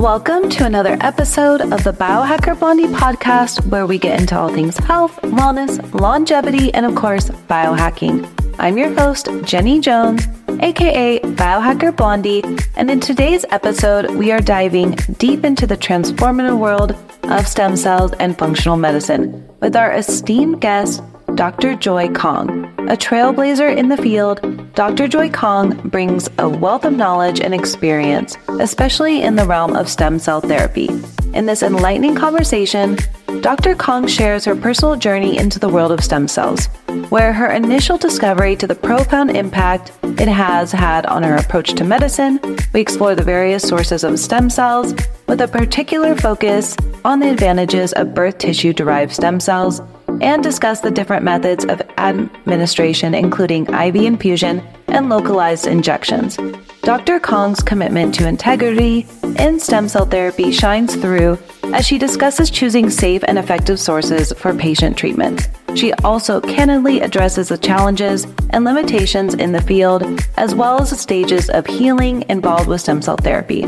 Welcome to another episode of the Biohacker Blondie podcast, where we get into all things health, wellness, longevity, and of course, biohacking. I'm your host, Jenny Jones, aka Biohacker Blondie, and in today's episode, we are diving deep into the transformative world of stem cells and functional medicine with our esteemed guest, Dr. Joy Kong. A trailblazer in the field, Dr. Joy Kong brings a wealth of knowledge and experience, especially in the realm of stem cell therapy. In this enlightening conversation, Dr. Kong shares her personal journey into the world of stem cells, where her initial discovery to the profound impact it has had on her approach to medicine. We explore the various sources of stem cells with a particular focus on the advantages of birth tissue derived stem cells and discuss the different methods of administration, including IV infusion and localized injections. Dr. Kong's commitment to integrity in stem cell therapy shines through as she discusses choosing safe and effective sources for patient treatment. She also candidly addresses the challenges and limitations in the field, as well as the stages of healing involved with stem cell therapy.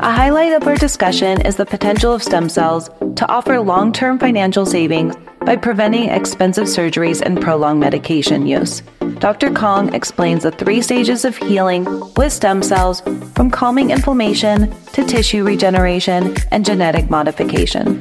A highlight of our discussion is the potential of stem cells to offer long term financial savings by preventing expensive surgeries and prolonged medication use. Dr. Kong explains the three stages of healing with stem cells from calming inflammation to tissue regeneration and genetic modification.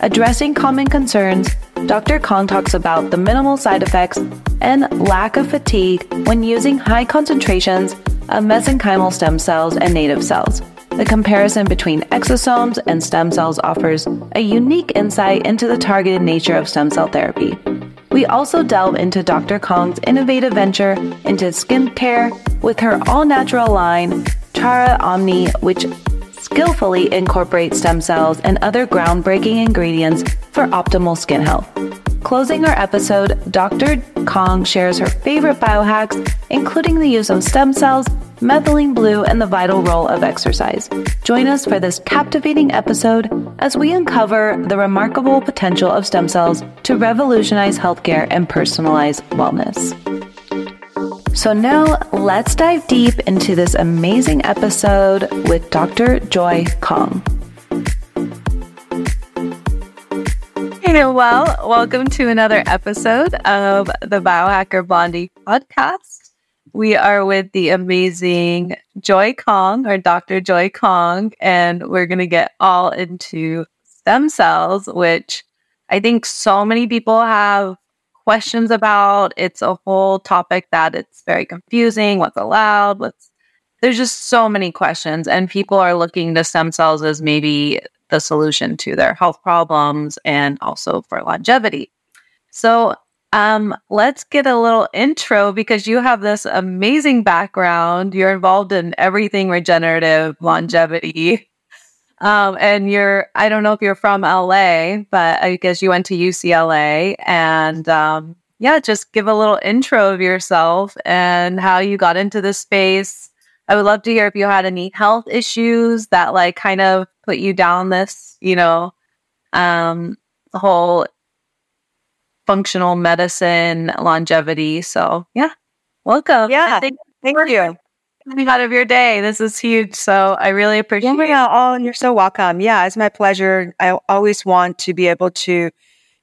Addressing common concerns, Dr. Kong talks about the minimal side effects and lack of fatigue when using high concentrations of mesenchymal stem cells and native cells. The comparison between exosomes and stem cells offers a unique insight into the targeted nature of stem cell therapy. We also delve into Dr. Kong's innovative venture into skincare with her all natural line, Charo Omni, which skillfully incorporates stem cells and other groundbreaking ingredients for optimal skin health. Closing our episode, Dr. Kong shares her favorite biohacks, including the use of stem cells methylene blue, and the vital role of exercise. Join us for this captivating episode as we uncover the remarkable potential of stem cells to revolutionize healthcare and personalize wellness. So, now let's dive deep into this amazing episode with Dr. Joy Kong. Hey, well, welcome to another episode of the Biohacker Blondie podcast. We are with the amazing Joy Kong or Dr. Joy Kong, and we're going to get all into stem cells, which I think so many people have questions about. It's a whole topic that it's very confusing. What's allowed? What's there's just so many questions, and people are looking to stem cells as maybe the solution to their health problems and also for longevity. So um, let's get a little intro because you have this amazing background. You're involved in everything regenerative, longevity. Um, and you're, I don't know if you're from LA, but I guess you went to UCLA. And um, yeah, just give a little intro of yourself and how you got into this space. I would love to hear if you had any health issues that like kind of put you down this, you know, um, whole functional medicine, longevity. So yeah, welcome. Yeah, thank, thank you. Coming out of your day, this is huge. So I really appreciate. Yeah, yeah. Oh, you're so welcome. Yeah, it's my pleasure. I always want to be able to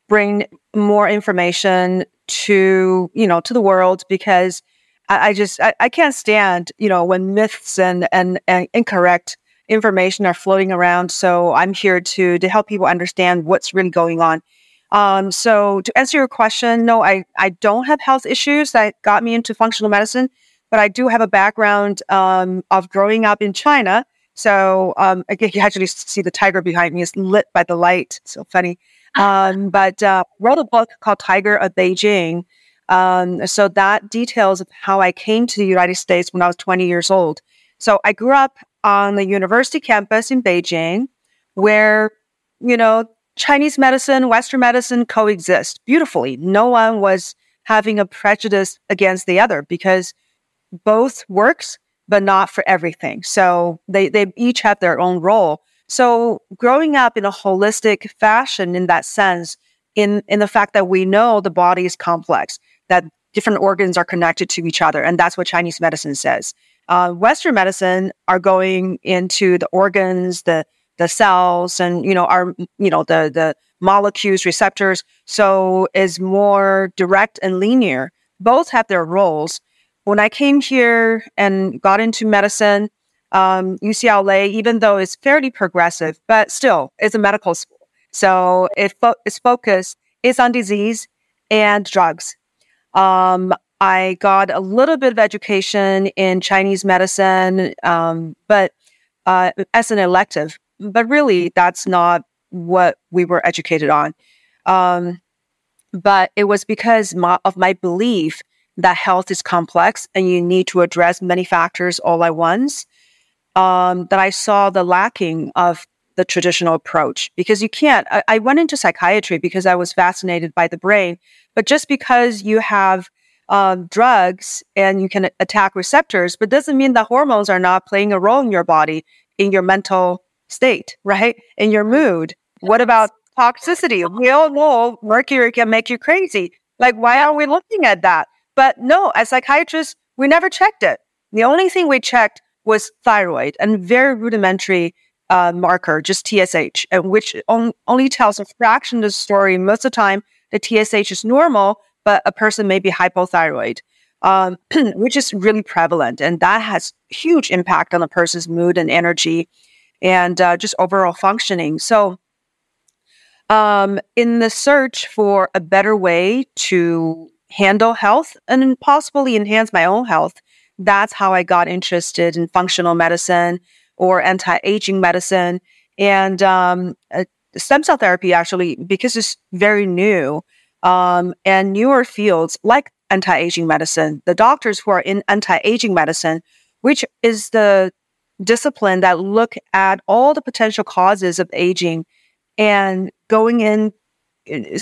bring more information to you know to the world because I, I just I, I, can't stand you know when myths and, and and incorrect information are floating around. So I'm here to to help people understand what's really going on um, so to answer your question, no, I, I don't have health issues that got me into functional medicine, but I do have a background um, of growing up in China. So um, again, you actually see the tiger behind me is lit by the light. So funny. Um, but uh, wrote a book called Tiger of Beijing. Um, so that details how I came to the United States when I was 20 years old. So I grew up on the university campus in Beijing, where you know Chinese medicine, Western medicine coexist beautifully. No one was having a prejudice against the other because both works, but not for everything. So they, they each have their own role. So growing up in a holistic fashion in that sense, in, in the fact that we know the body is complex, that different organs are connected to each other. And that's what Chinese medicine says. Uh, Western medicine are going into the organs, the the cells and, you know, our, you know, the, the molecules, receptors. So is more direct and linear. Both have their roles. When I came here and got into medicine, um, UCLA, even though it's fairly progressive, but still it's a medical school. So it fo- its focus is on disease and drugs. Um, I got a little bit of education in Chinese medicine, um, but uh, as an elective. But really, that's not what we were educated on. Um, but it was because my, of my belief that health is complex and you need to address many factors all at once. Um, that I saw the lacking of the traditional approach because you can't. I, I, went into psychiatry because I was fascinated by the brain, but just because you have um, drugs and you can attack receptors, but doesn't mean that hormones are not playing a role in your body, in your mental state, right? In your mood. What about toxicity? We all know mercury can make you crazy. Like, why are we looking at that? But no, as psychiatrists, we never checked it. The only thing we checked was thyroid and very rudimentary uh, marker, just TSH, and which on, only tells a fraction of the story. Most of the time, the TSH is normal, but a person may be hypothyroid, um, which is really prevalent. And that has huge impact on a person's mood and energy and uh, just overall functioning. So, um, in the search for a better way to handle health and possibly enhance my own health, that's how I got interested in functional medicine or anti aging medicine. And um, uh, stem cell therapy, actually, because it's very new, um, and newer fields like anti aging medicine, the doctors who are in anti aging medicine, which is the discipline that look at all the potential causes of aging and going in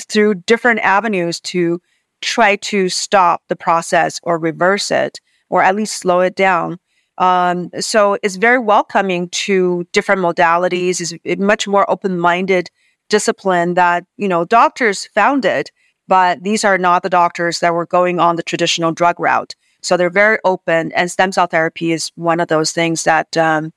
through different avenues to try to stop the process or reverse it or at least slow it down. Um, so it's very welcoming to different modalities. It's much more open-minded discipline that you know doctors founded but these are not the doctors that were going on the traditional drug route. So they're very open, and stem cell therapy is one of those things that um,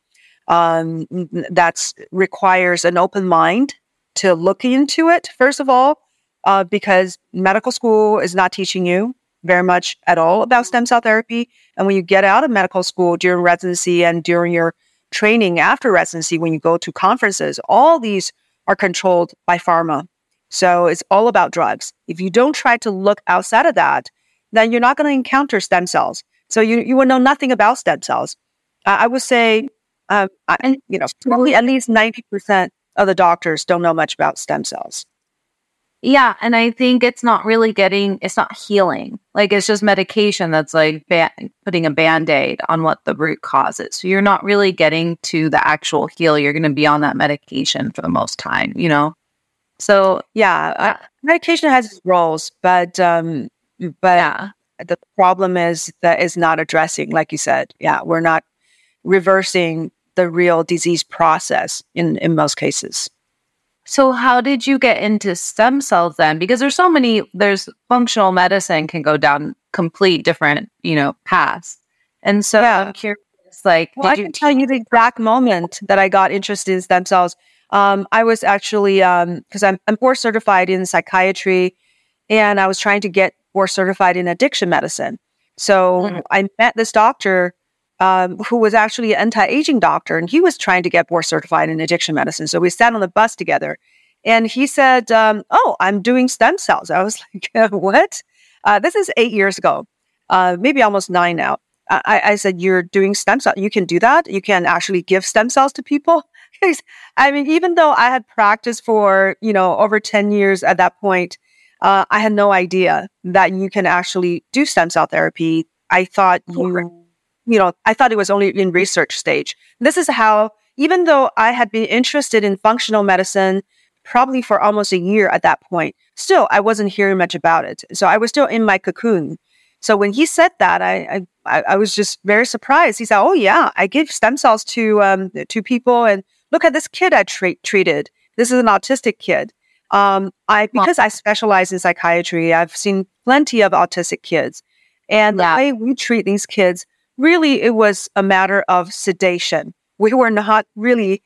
um, that requires an open mind to look into it. First of all, uh, because medical school is not teaching you very much at all about stem cell therapy, and when you get out of medical school during residency and during your training after residency, when you go to conferences, all these are controlled by pharma so it's all about drugs. If you don't try to look outside of that, then you're not going to encounter stem cells. So you, you will know nothing about stem cells. Uh, I would say, um, I, you know, probably at least 90% of the doctors don't know much about stem cells. Yeah. And I think it's not really getting, it's not healing. Like it's just medication that's like ba- putting a band aid on what the root cause is. So you're not really getting to the actual heal. You're going to be on that medication for the most time, you know? So yeah, uh, medication has its roles, but um, but yeah. the problem is that is not addressing, like you said. Yeah, we're not reversing the real disease process in in most cases. So how did you get into stem cells then? Because there's so many. There's functional medicine can go down complete different, you know, paths. And so yeah. I'm curious, like, well, I you- can tell you the exact moment that I got interested in stem cells um, I was actually because um, I'm, I'm board certified in psychiatry, and I was trying to get board certified in addiction medicine. So mm-hmm. I met this doctor um, who was actually an anti-aging doctor, and he was trying to get board certified in addiction medicine. So we sat on the bus together, and he said, um, "Oh, I'm doing stem cells." I was like, "What?" Uh, this is eight years ago, uh, maybe almost nine now. I, I, said, "You're doing stem cells. You can do that. You can actually give stem cells to people." I mean, even though I had practiced for, you know, over 10 years at that point, uh, I had no idea that you can actually do stem cell therapy. I thought you, you know, I thought it was only in research stage. This is how, even though I had been interested in functional medicine probably for almost a year at that point, still I wasn't hearing much about it. So I was still in my cocoon. So when he said that, I, I, I was just very surprised. He said, "Oh yeah, I give stem cells to um, to people, and look at this kid I tra- treated. This is an autistic kid. Um, I because I specialize in psychiatry, I've seen plenty of autistic kids, and yeah. the way we treat these kids, really, it was a matter of sedation. We were not really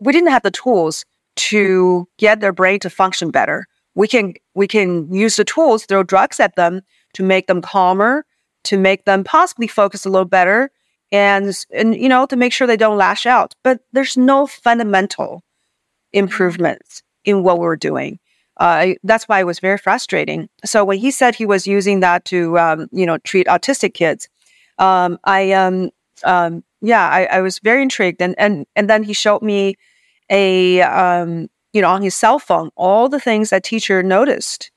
we didn't have the tools to get their brain to function better. We can we can use the tools, throw drugs at them to make them calmer, to make them possibly focus a little better, and and you know to make sure they don't lash out. But there's no fundamental improvements in what we're doing. Uh, that's why it was very frustrating. So when he said he was using that to, um, you know, treat autistic kids, um, I, um, um, yeah, I, I, was very intrigued. And and and then he showed me a, um, you know, on his cell phone all the things that teacher noticed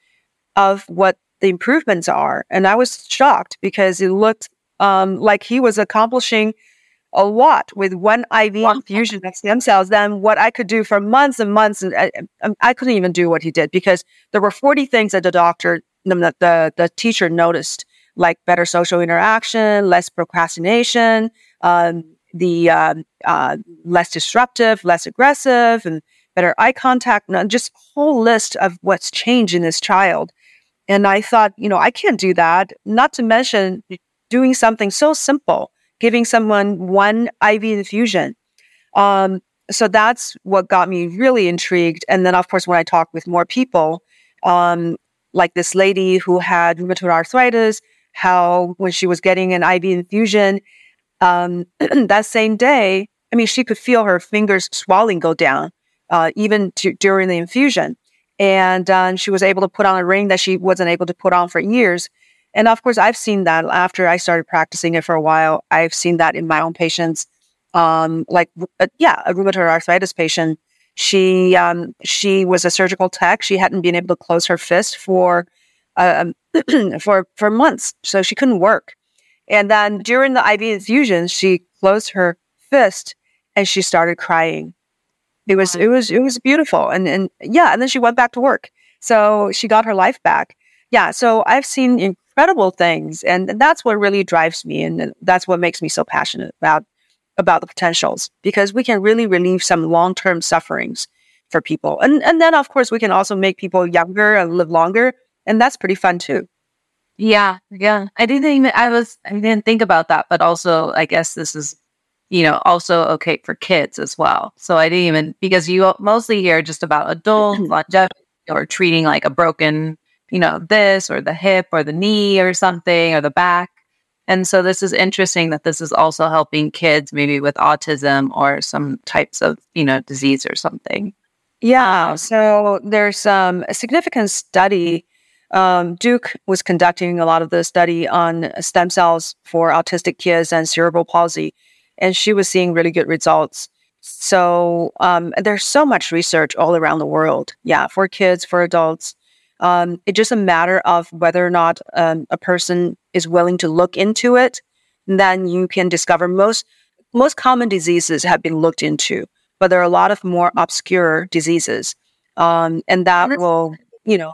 of what the improvements are, and I was shocked because it looked um, like he was accomplishing a lot with one IV infusion of stem cells than what I could do for months and months. And I, I couldn't even do what he did because there were 40 things that the doctor, the, the, the teacher noticed, like better social interaction, less procrastination, um, the uh, uh, less disruptive, less aggressive, and better eye contact, just a whole list of what's changed in this child. And I thought, you know, I can't do that. Not to mention doing something so simple giving someone one IV infusion. Um, so that's what got me really intrigued. And then, of course, when I talked with more people, um, like this lady who had rheumatoid arthritis, how when she was getting an IV infusion, um, that same day, I mean, she could feel her fingers swelling go down, uh, even during the infusion. And um, she was able to put on a ring that she wasn't able to put on for years. And of course, I've seen that after I started practicing it for a while. I've seen that in my own patients. Um, like, uh, yeah, a rheumatoid arthritis patient. She um, she was a surgical tech. She hadn't been able to close her fist for uh, for for months, so she couldn't work. And then during the IV infusion, she closed her fist and she started crying. It was it was it was beautiful, and and yeah, and then she went back to work. So she got her life back. Yeah, so I've seen incredible things. And that's what really drives me. And that's what makes me so passionate about, about the potentials because we can really relieve some long-term sufferings for people. And, and then of course we can also make people younger and live longer. And that's pretty fun too. Yeah. Yeah. I didn't even, I was, I didn't think about that, but also I guess this is, you know, also okay for kids as well. So I didn't even, because you mostly hear just about adult longevity or treating like a broken you know, this or the hip or the knee or something or the back. And so this is interesting that this is also helping kids maybe with autism or some types of, you know, disease or something. Yeah. So there's um, a significant study. Um, Duke was conducting a lot of the study on stem cells for autistic kids and cerebral palsy, and she was seeing really good results. So um, there's so much research all around the world. Yeah, for kids, for adults. Um, it's just a matter of whether or not um, a person is willing to look into it. Then you can discover most most common diseases have been looked into, but there are a lot of more obscure diseases, um, and that will, you know,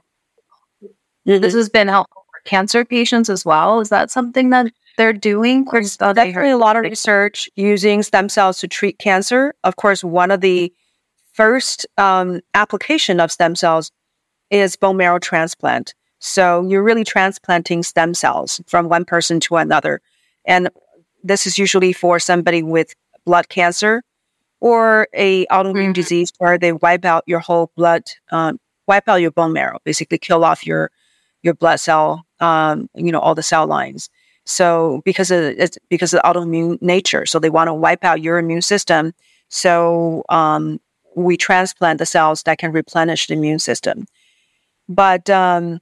this has been helpful for cancer patients as well. Is that something that they're doing? There's definitely a lot of research using stem cells to treat cancer. Of course, one of the first um, application of stem cells is bone marrow transplant. So you're really transplanting stem cells from one person to another. And this is usually for somebody with blood cancer or a autoimmune mm-hmm. disease where they wipe out your whole blood, um, wipe out your bone marrow, basically kill off your your blood cell, um, you know, all the cell lines. So because of it's because of autoimmune nature, so they want to wipe out your immune system. So um, we transplant the cells that can replenish the immune system. But um,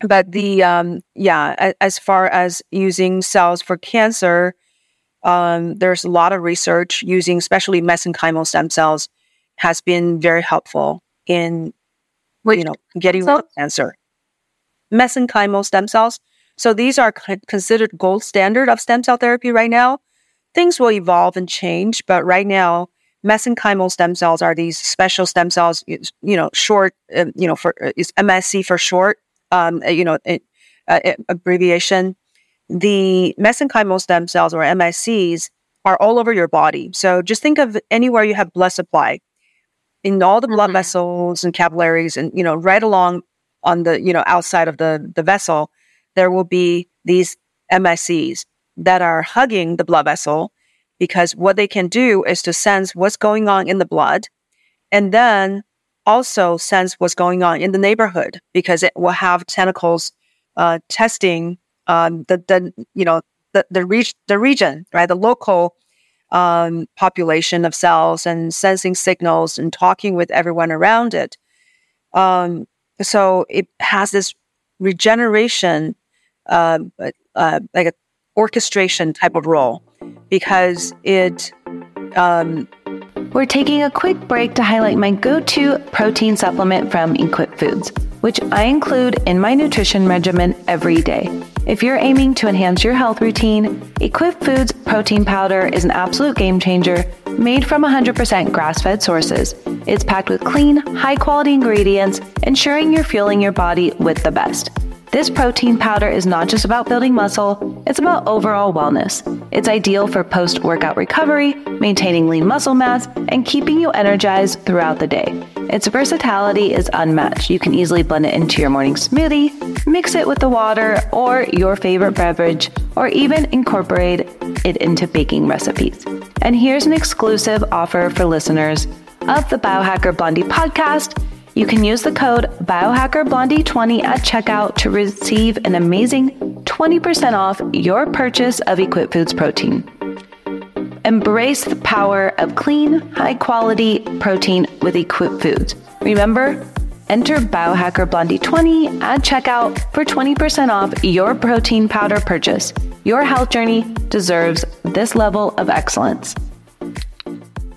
but the um, yeah, as far as using cells for cancer, um, there's a lot of research using, especially mesenchymal stem cells, has been very helpful in you know getting so- cancer. Mesenchymal stem cells. So these are considered gold standard of stem cell therapy right now. Things will evolve and change, but right now mesenchymal stem cells are these special stem cells, you know, short, uh, you know, for uh, is MSC for short, um, uh, you know, it, uh, abbreviation. The mesenchymal stem cells or MSCs are all over your body. So just think of anywhere you have blood supply in all the blood mm-hmm. vessels and capillaries and, you know, right along on the, you know, outside of the, the vessel, there will be these MSCs that are hugging the blood vessel because what they can do is to sense what's going on in the blood and then also sense what's going on in the neighborhood because it will have tentacles uh, testing um, the, the, you know, the, the, re- the region, right? The local um, population of cells and sensing signals and talking with everyone around it. Um, so it has this regeneration, uh, uh, like an orchestration type of role because it. Um, We're taking a quick break to highlight my go to protein supplement from Equip Foods, which I include in my nutrition regimen every day. If you're aiming to enhance your health routine, Equip Foods protein powder is an absolute game changer made from 100% grass fed sources. It's packed with clean, high quality ingredients, ensuring you're fueling your body with the best. This protein powder is not just about building muscle, it's about overall wellness. It's ideal for post workout recovery, maintaining lean muscle mass, and keeping you energized throughout the day. Its versatility is unmatched. You can easily blend it into your morning smoothie, mix it with the water or your favorite beverage, or even incorporate it into baking recipes. And here's an exclusive offer for listeners of the Biohacker Blondie podcast you can use the code BiohackerBlondie20 at checkout to receive an amazing 20% off your purchase of Equip Foods protein. Embrace the power of clean, high quality protein with Equip Foods. Remember, enter Biohacker Blondie 20 at checkout for 20% off your protein powder purchase. Your health journey deserves this level of excellence.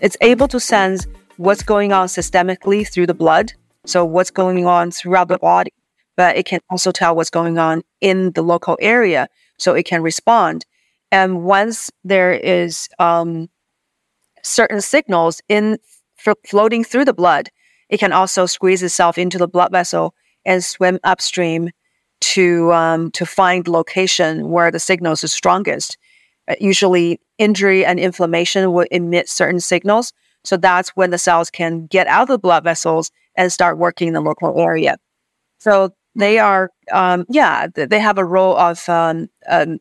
It's able to sense what's going on systemically through the blood so what's going on throughout the body, but it can also tell what's going on in the local area. So it can respond. And once there is um, certain signals in f- floating through the blood, it can also squeeze itself into the blood vessel and swim upstream to um, to find location where the signals are strongest. Uh, usually, injury and inflammation will emit certain signals. So that's when the cells can get out of the blood vessels and start working in the local area. So they are, um, yeah, they have a role of, um, um,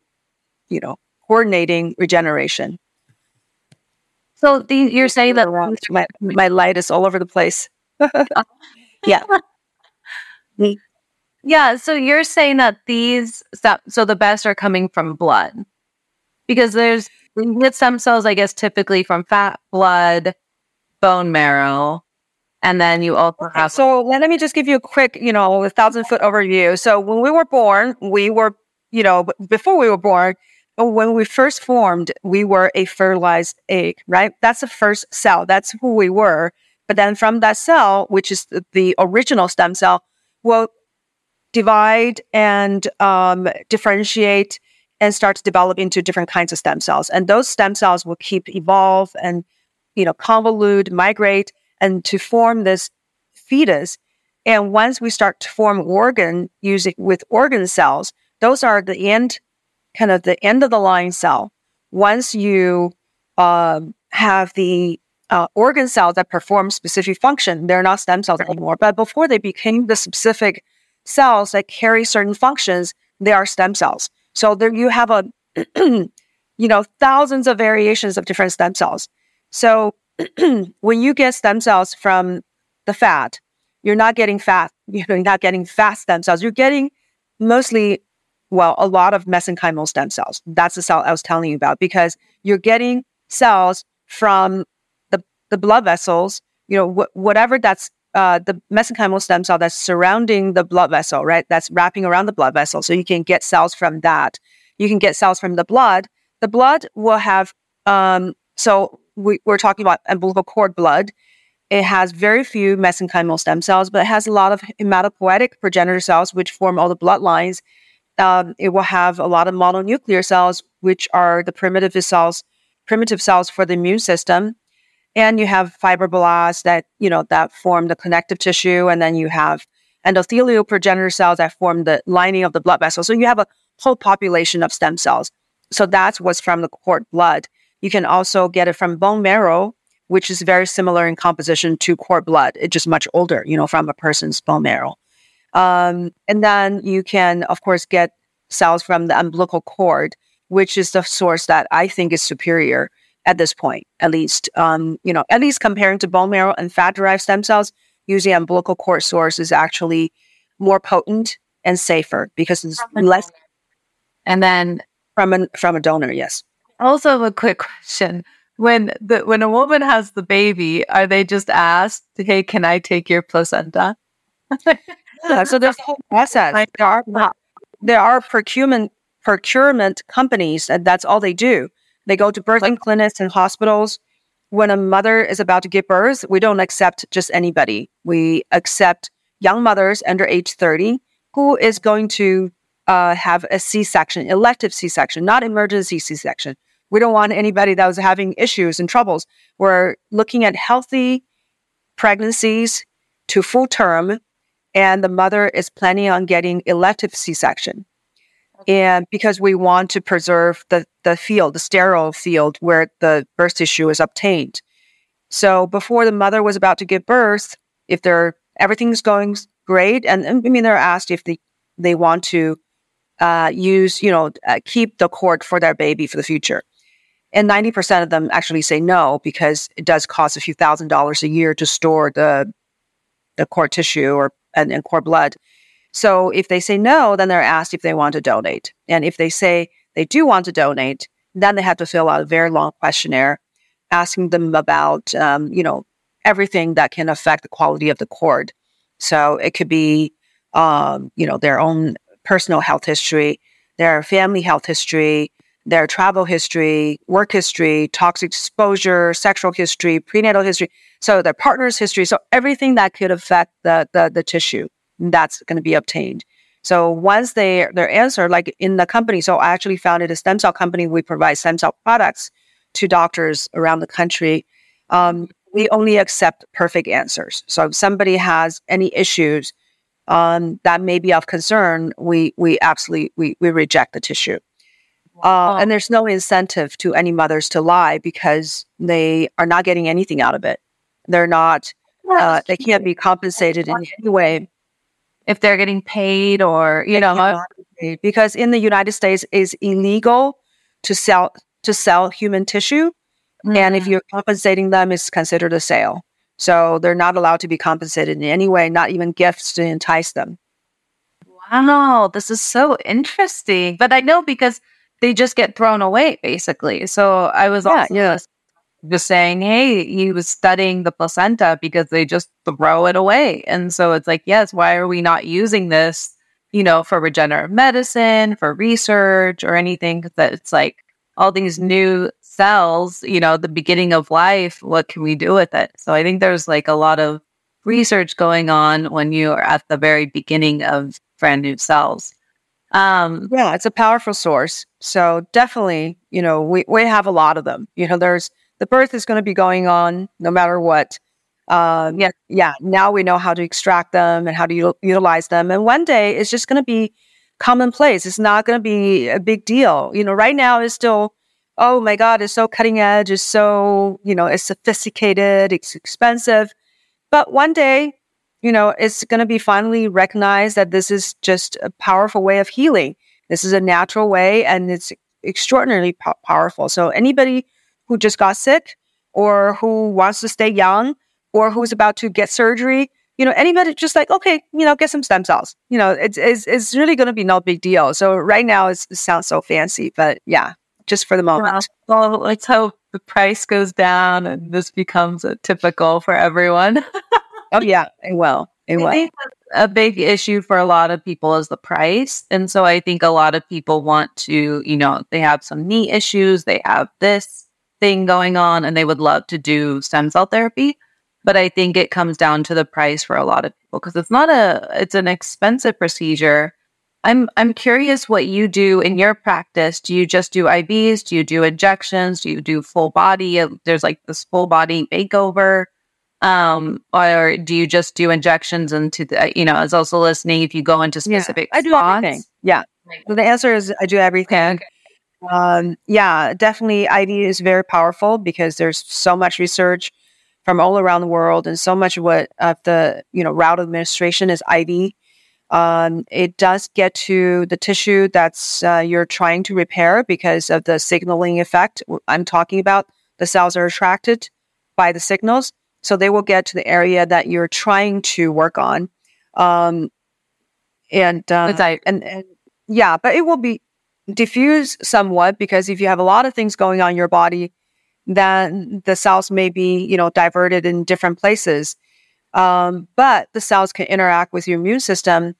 you know, coordinating regeneration. So the, you're saying that my, my light is all over the place. yeah. Yeah. So you're saying that these, so the best are coming from blood because there's, we get stem cells, I guess, typically from fat, blood, bone marrow, and then you also have. So let me just give you a quick, you know, a thousand foot overview. So when we were born, we were, you know, before we were born, when we first formed, we were a fertilized egg, right? That's the first cell. That's who we were. But then from that cell, which is the original stem cell, will divide and um, differentiate and start to develop into different kinds of stem cells. And those stem cells will keep evolve and, you know, convolute, migrate and to form this fetus. And once we start to form organ using with organ cells, those are the end, kind of the end of the line cell. Once you um, have the uh, organ cells that perform specific function, they're not stem cells anymore. But before they became the specific cells that carry certain functions, they are stem cells. So there you have a, you know, thousands of variations of different stem cells. So when you get stem cells from the fat, you're not getting fat, you're not getting fat stem cells. You're getting mostly, well, a lot of mesenchymal stem cells. That's the cell I was telling you about because you're getting cells from the, the blood vessels, you know, wh- whatever that's uh, the mesenchymal stem cell that's surrounding the blood vessel, right? That's wrapping around the blood vessel. So you can get cells from that. You can get cells from the blood. The blood will have, um, so we, are talking about umbilical cord blood. It has very few mesenchymal stem cells, but it has a lot of hematopoietic progenitor cells, which form all the bloodlines. Um, it will have a lot of mononuclear cells, which are the primitive cells, primitive cells for the immune system. And you have fibroblasts that, you know, that form the connective tissue. And then you have endothelial progenitor cells that form the lining of the blood vessel. So you have a whole population of stem cells. So that's what's from the cord blood. You can also get it from bone marrow, which is very similar in composition to cord blood. It's just much older, you know, from a person's bone marrow. Um, and then you can, of course, get cells from the umbilical cord, which is the source that I think is superior at this point, at least. Um, you know, at least comparing to bone marrow and fat derived stem cells, using umbilical cord source is actually more potent and safer because it's less. And then from a from a donor, yes. Also, a quick question: when the when a woman has the baby, are they just asked, "Hey, can I take your placenta?" yeah, so there's a whole process. There are there are procurement procurement companies, and that's all they do. They go to birthing clinics and hospitals. When a mother is about to give birth, we don't accept just anybody. We accept young mothers under age 30 who is going to uh, have a C section, elective C section, not emergency C section. We don't want anybody that was having issues and troubles. We're looking at healthy pregnancies to full term, and the mother is planning on getting elective C section. And because we want to preserve the, the field, the sterile field where the birth tissue is obtained. So before the mother was about to give birth, if they're everything's going great, and, and I mean they're asked if they they want to uh, use, you know, uh, keep the cord for their baby for the future. And 90% of them actually say no because it does cost a few thousand dollars a year to store the, the cord tissue or and, and cord blood. So if they say no, then they're asked if they want to donate. And if they say they do want to donate, then they have to fill out a very long questionnaire asking them about, um, you know, everything that can affect the quality of the cord. So it could be, um, you know, their own personal health history, their family health history, their travel history, work history, toxic exposure, sexual history, prenatal history. So their partner's history. So everything that could affect the, the, the tissue that's going to be obtained. So once they their answer, like in the company, so I actually founded a stem cell company. We provide stem cell products to doctors around the country. Um, we only accept perfect answers. So if somebody has any issues um, that may be of concern, we we absolutely we, we reject the tissue. Uh, and there's no incentive to any mothers to lie because they are not getting anything out of it. They're not. Uh, they can't be compensated in any way if they're getting paid or you know because in the United States it's illegal to sell to sell human tissue mm-hmm. and if mm. you're compensating them it's considered a sale so they're not allowed to be compensated in any way not even gifts to entice them wow this is so interesting but I know because they just get thrown away basically so I was yeah, also yes just saying, hey, he was studying the placenta because they just throw it away. And so it's like, yes, why are we not using this, you know, for regenerative medicine, for research or anything? That it's like all these new cells, you know, the beginning of life, what can we do with it? So I think there's like a lot of research going on when you are at the very beginning of brand new cells. Um, yeah, it's a powerful source. So definitely, you know, we, we have a lot of them. You know, there's the birth is going to be going on no matter what. Um, yeah, yeah. Now we know how to extract them and how to u- utilize them, and one day it's just going to be commonplace. It's not going to be a big deal. You know, right now it's still, oh my God, it's so cutting edge. It's so you know, it's sophisticated. It's expensive, but one day, you know, it's going to be finally recognized that this is just a powerful way of healing. This is a natural way, and it's extraordinarily po- powerful. So anybody who just got sick or who wants to stay young or who's about to get surgery, you know, anybody just like, okay, you know, get some stem cells. You know, it's, it's, it's really going to be no big deal. So right now it sounds so fancy, but yeah, just for the moment. Well, let's hope the price goes down and this becomes a typical for everyone. oh yeah, it will. It will. a big issue for a lot of people is the price. And so I think a lot of people want to, you know, they have some knee issues, they have this, thing going on and they would love to do stem cell therapy. But I think it comes down to the price for a lot of people because it's not a it's an expensive procedure. I'm I'm curious what you do in your practice. Do you just do IVs? Do you do injections? Do you do full body? There's like this full body makeover. Um, or do you just do injections into the, you know, as also listening, if you go into specific yeah, I do spots? everything. Yeah. So the answer is I do everything. Okay. Um, yeah, definitely IV is very powerful because there's so much research from all around the world and so much of what of the you know route of administration is IV. Um, it does get to the tissue that's uh, you're trying to repair because of the signaling effect I'm talking about the cells are attracted by the signals. So they will get to the area that you're trying to work on. Um, and, uh, and, and yeah, but it will be diffuse somewhat because if you have a lot of things going on in your body, then the cells may be, you know, diverted in different places. Um, but the cells can interact with your immune system,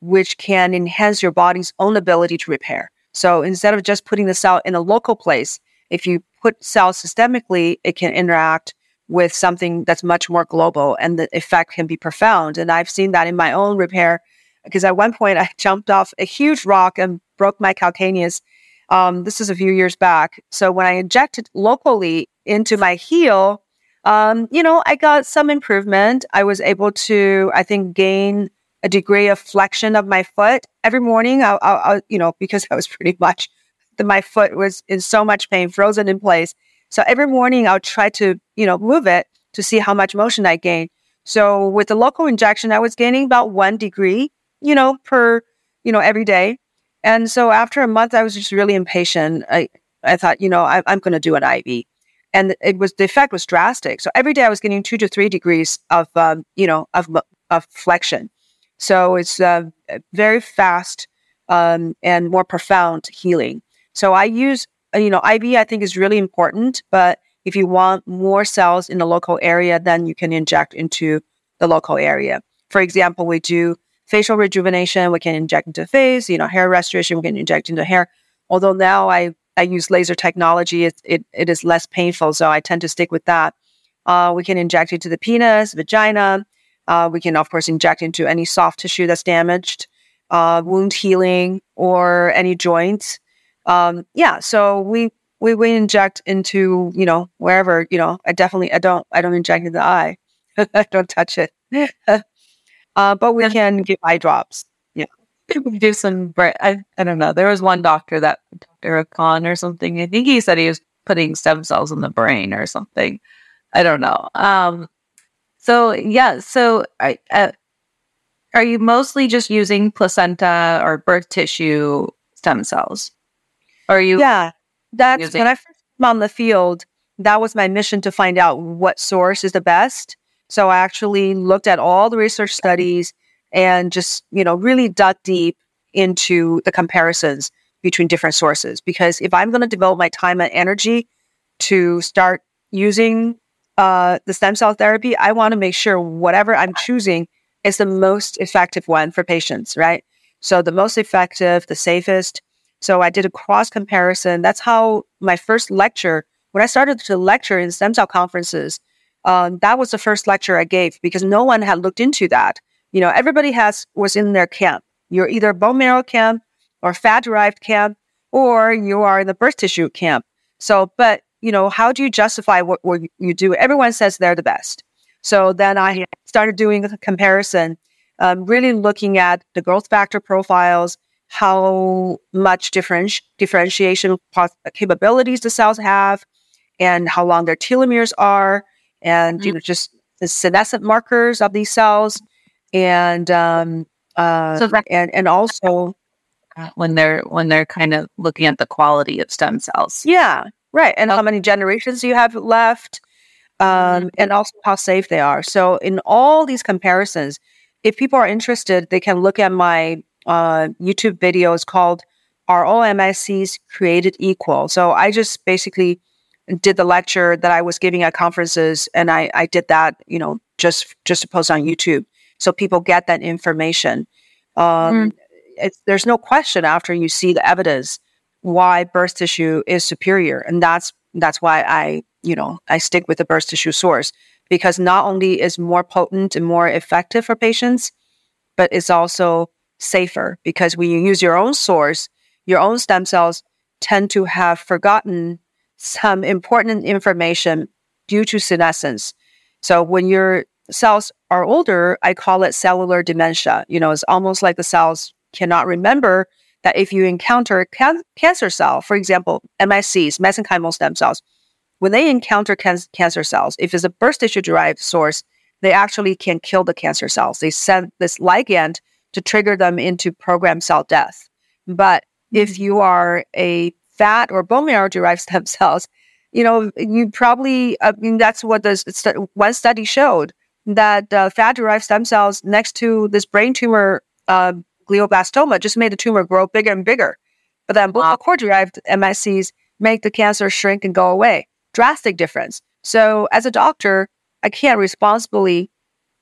which can enhance your body's own ability to repair. So instead of just putting the cell in a local place, if you put cells systemically, it can interact with something that's much more global and the effect can be profound. And I've seen that in my own repair because at one point I jumped off a huge rock and broke my calcaneus. Um, this is a few years back. So when I injected locally into my heel, um, you know, I got some improvement. I was able to, I think, gain a degree of flexion of my foot every morning. I, I, I you know, because I was pretty much, the, my foot was in so much pain, frozen in place. So every morning I'll try to, you know, move it to see how much motion I gain. So with the local injection, I was gaining about one degree, you know, per, you know, every day. And so after a month, I was just really impatient. I, I thought, you know, I, I'm going to do an IV and it was the effect was drastic. So every day I was getting two to three degrees of um, you know of of flexion. So it's uh, very fast um, and more profound healing. So I use you know IV I think is really important, but if you want more cells in the local area, then you can inject into the local area. For example, we do facial rejuvenation. We can inject into face. You know, hair restoration. We can inject into hair. Although now I I use laser technology. It, it, it is less painful, so I tend to stick with that. Uh, we can inject into the penis, vagina. Uh, we can, of course, inject into any soft tissue that's damaged, uh, wound healing, or any joints. Um, yeah, so we, we we inject into you know wherever you know. I definitely I don't I don't inject in the eye. I don't touch it. uh, but we can give eye drops Yeah, we do some, I, I don't know. There was one doctor that, Dr. Khan or something. I think he said he was putting stem cells in the brain or something. I don't know. Um, so yeah, so I, uh, are you mostly just using placenta or birth tissue stem cells? Or are you? Yeah, that's using- when I first came on the field. That was my mission to find out what source is the best. So I actually looked at all the research studies and just, you know, really dug deep into the comparisons between different sources. Because if I'm going to devote my time and energy to start using uh, the stem cell therapy, I want to make sure whatever I'm choosing is the most effective one for patients, right? So the most effective, the safest. So I did a cross comparison. That's how my first lecture, when I started to lecture in stem cell conferences, um, that was the first lecture I gave because no one had looked into that you know, everybody has was in their camp. You're either bone marrow camp or fat derived camp, or you are in the birth tissue camp. So, but you know, how do you justify what, what you do? Everyone says they're the best. So then I started doing a comparison, um, really looking at the growth factor profiles, how much differenti- differentiation capabilities the cells have, and how long their telomeres are, and mm-hmm. you know, just the senescent markers of these cells and um, uh, so that- and and also when they're when they're kind of looking at the quality of stem cells. Yeah, right. And how many generations you have left, um, mm-hmm. and also how safe they are. So in all these comparisons, if people are interested, they can look at my uh, YouTube videos called "Are All MSCs Created Equal?" So I just basically did the lecture that I was giving at conferences, and I I did that, you know, just just to post on YouTube so people get that information. Um, mm. there's no question after you see the evidence why birth tissue is superior, and that's that's why I you know I stick with the birth tissue source because not only is more potent and more effective for patients, but it's also safer because when you use your own source, your own stem cells tend to have forgotten some important information due to senescence. So when you're cells are older, I call it cellular dementia. You know, it's almost like the cells cannot remember that if you encounter can- cancer cell, for example, MSCs, mesenchymal stem cells, when they encounter can- cancer cells, if it's a birth tissue derived source, they actually can kill the cancer cells. They send this ligand to trigger them into programmed cell death. But if mm-hmm. you are a fat or bone marrow derived stem cells, you know, you probably, I mean, that's what the st- one study showed that uh, fat derived stem cells next to this brain tumor, uh, glioblastoma, just made the tumor grow bigger and bigger. But then umbilical cord derived MSCs make the cancer shrink and go away. Drastic difference. So, as a doctor, I can't responsibly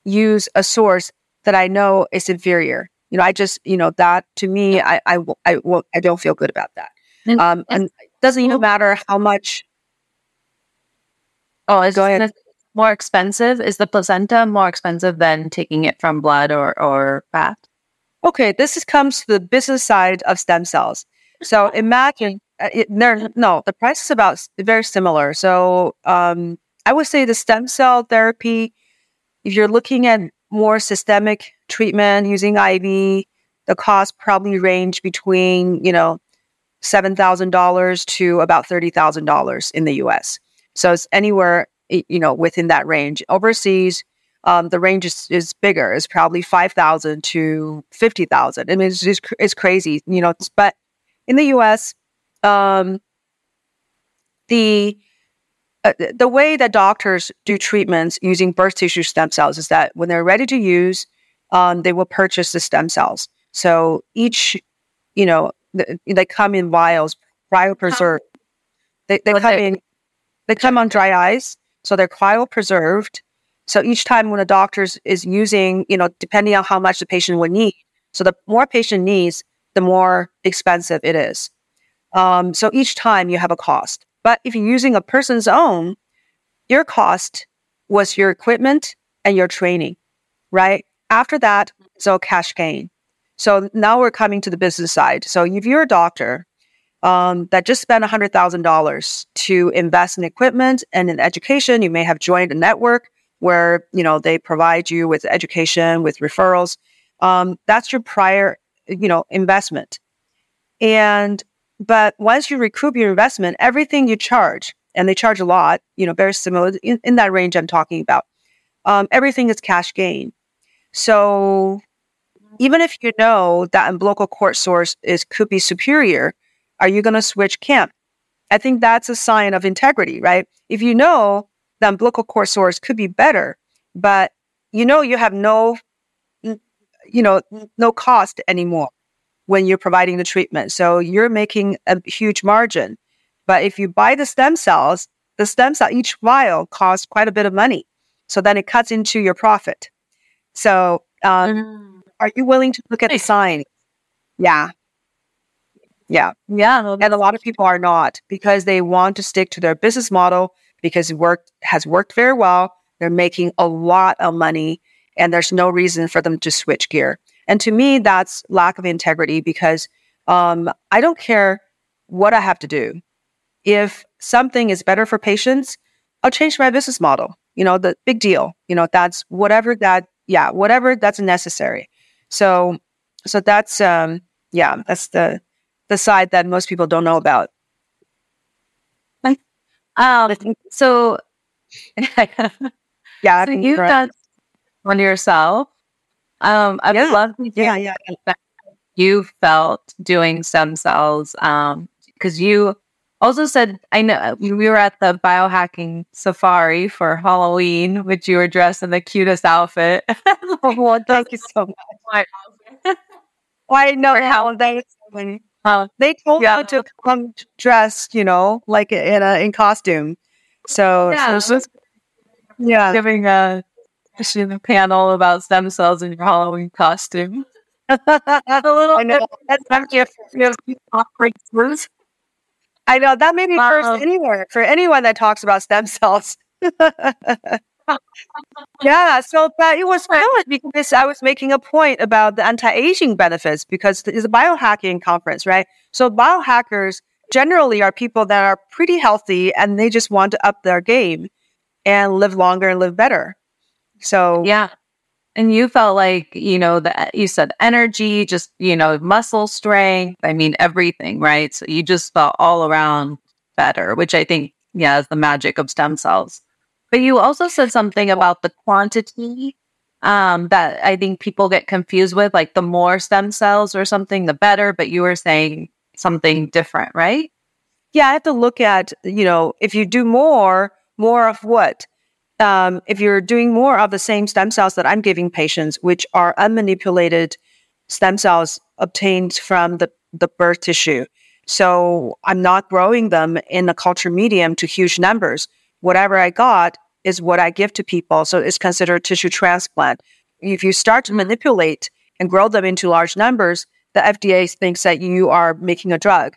use a source that I know is inferior. You know, I just, you know, that to me, I, I, I, I don't feel good about that. And, um, and, and it doesn't even matter how much. Oh, go ahead. More expensive? Is the placenta more expensive than taking it from blood or, or fat? Okay, this is, comes to the business side of stem cells. So imagine uh, it, there. No, the price is about very similar. So um, I would say the stem cell therapy. If you're looking at more systemic treatment using IV, the cost probably range between you know seven thousand dollars to about thirty thousand dollars in the U.S. So it's anywhere you know within that range. Overseas, um, the range is, is bigger. It's probably five thousand to fifty thousand. I mean, it's just it's crazy, you know. But in the U.S., um, the uh, the way that doctors do treatments using birth tissue stem cells is that when they're ready to use, um, they will purchase the stem cells. So each, you know, th- they come in vials, cryopreserved. They, they come in, they come on dry ice, so they're cryopreserved. So each time when a doctor is using, you know, depending on how much the patient would need, so the more patient needs, the more expensive it is. Um, so each time you have a cost. But if you're using a person's own, your cost was your equipment and your training, right? After that, so cash gain. So now we're coming to the business side. So if you're a doctor um, that just spent $100,000 to invest in equipment and in education, you may have joined a network where, you know, they provide you with education, with referrals. Um, that's your prior, you know, investment. And but once you recoup your investment, everything you charge, and they charge a lot, you know, very similar in, in that range I'm talking about, um, everything is cash gain. So even if you know that umbilical cord source is could be superior, are you going to switch camp? I think that's a sign of integrity, right? If you know the umbilical cord source could be better, but you know you have no, you know, no cost anymore when you're providing the treatment. So you're making a huge margin. But if you buy the stem cells, the stem cell, each vial costs quite a bit of money. So then it cuts into your profit. So um, mm. are you willing to look at the sign? Yeah. Yeah. Yeah. And a lot of people are not because they want to stick to their business model because it worked has worked very well. They're making a lot of money and there's no reason for them to switch gear. And to me, that's lack of integrity because um, I don't care what I have to do. If something is better for patients, I'll change my business model. You know, the big deal. You know, that's whatever that, yeah, whatever that's necessary. So, so that's, um, yeah, that's the the side that most people don't know about. Um, so, yeah, so you've done on yourself um, I'd yeah. love to yeah, yeah. you felt doing stem cells um, because you also said I know we were at the biohacking safari for Halloween, which you were dressed in the cutest outfit. well, thank you so much. Why no how they uh, they told yeah. me to come dressed, you know, like in a in costume. So yeah, so yeah. giving a in the panel about stem cells in your Halloween costume. a little I know. That's you have, breakthroughs. I know that may be wow. first um, anywhere for anyone that talks about stem cells. yeah, so but it was good because I was making a point about the anti-aging benefits because it's a biohacking conference, right? So biohackers generally are people that are pretty healthy and they just want to up their game and live longer and live better. So yeah. And you felt like, you know, that you said energy, just, you know, muscle strength. I mean, everything, right? So you just felt all around better, which I think, yeah, is the magic of stem cells. But you also said something about the quantity um, that I think people get confused with, like the more stem cells or something, the better. But you were saying something different, right? yeah, I have to look at, you know, if you do more, more of what? Um, if you're doing more of the same stem cells that I'm giving patients, which are unmanipulated stem cells obtained from the, the birth tissue. So I'm not growing them in a culture medium to huge numbers. Whatever I got is what I give to people. So it's considered tissue transplant. If you start to manipulate and grow them into large numbers, the FDA thinks that you are making a drug.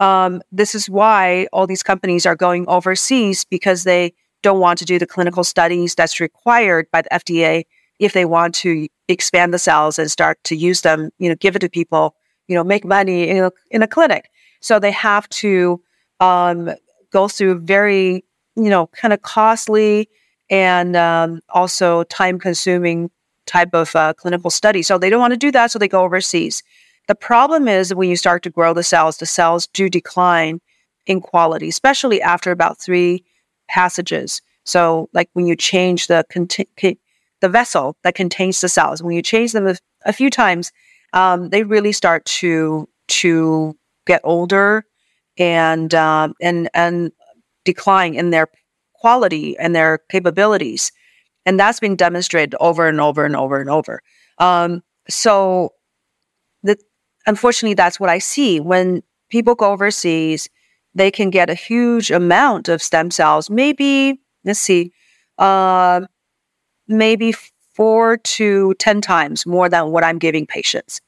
Um, this is why all these companies are going overseas because they don't want to do the clinical studies that's required by the FDA if they want to expand the cells and start to use them, you know, give it to people, you know, make money in a, in a clinic. So they have to um, go through very, you know, kind of costly and um, also time consuming type of uh, clinical study. So they don't want to do that. So they go overseas. The problem is when you start to grow the cells, the cells do decline in quality, especially after about three passages. So, like when you change the conti- the vessel that contains the cells, when you change them a, a few times, um, they really start to to get older and um, and and decline in their quality and their capabilities, and that's been demonstrated over and over and over and over. Um, so, the unfortunately, that's what I see when people go overseas. They can get a huge amount of stem cells. Maybe let's see, uh, maybe four to ten times more than what I'm giving patients.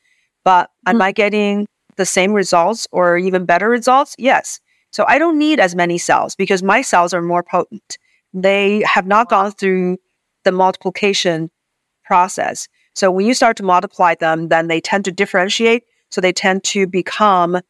But mm-hmm. am I getting the same results or even better results? Yes. So I don't need as many cells because my cells are more potent. They have not gone through the multiplication process. So when you start to multiply them, then they tend to differentiate so they tend to become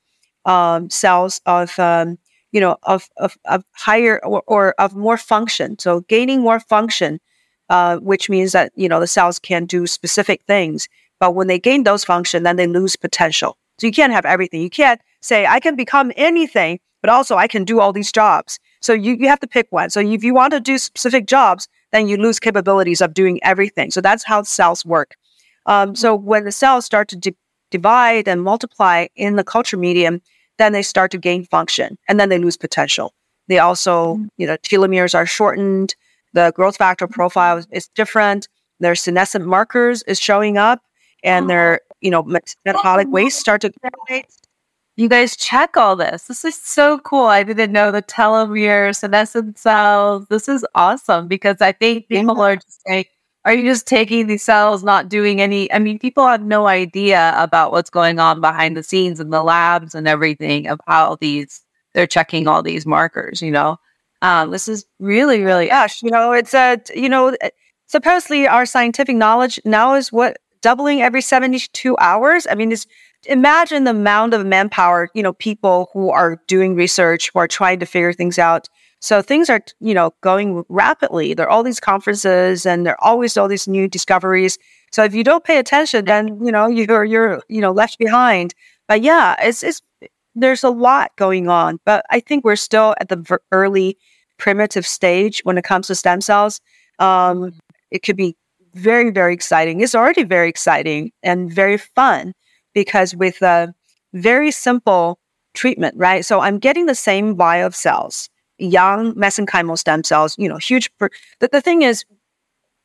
um, cells of, um, you know, of, of, of higher or, or, of more function. So gaining more function, uh, which means that, you know, the cells can do specific things. But when they gain those function, then they lose potential. So you can't have everything. You can't say, I can become anything, but also I can do all these jobs. So you, you have to pick one. So if you want to do specific jobs, then you lose capabilities of doing everything. So that's how cells work. Um, so when the cells start to de- divide and multiply in the culture medium, then they start to gain function and then they lose potential. They also, mm-hmm. you know, telomeres are shortened. The growth factor profile is, different. Their senescent markers is showing up and oh. their, you know, metabolic waste start to accumulate. You guys check all this. This is so cool. I didn't know the telomere, senescent cells. This is awesome because I think people are just like, are you just taking these cells, not doing any? I mean, people have no idea about what's going on behind the scenes in the labs and everything of how these they're checking all these markers. You know, um, this is really, really. Gosh, you know, it's a you know, eh, supposedly our scientific knowledge now is what doubling every seventy-two hours. I mean, it's imagine the amount of manpower, you know, people who are doing research, who are trying to figure things out so things are, you know, going rapidly. There are all these conferences and there are always all these new discoveries. So if you don't pay attention, then, you know, you're, you're, you know, left behind. But yeah, it's, it's, there's a lot going on, but I think we're still at the early primitive stage when it comes to stem cells. Um, it could be very, very exciting. It's already very exciting and very fun because with a very simple treatment, right? So I'm getting the same bio of cells young mesenchymal stem cells, you know, huge. Per- the, the thing is,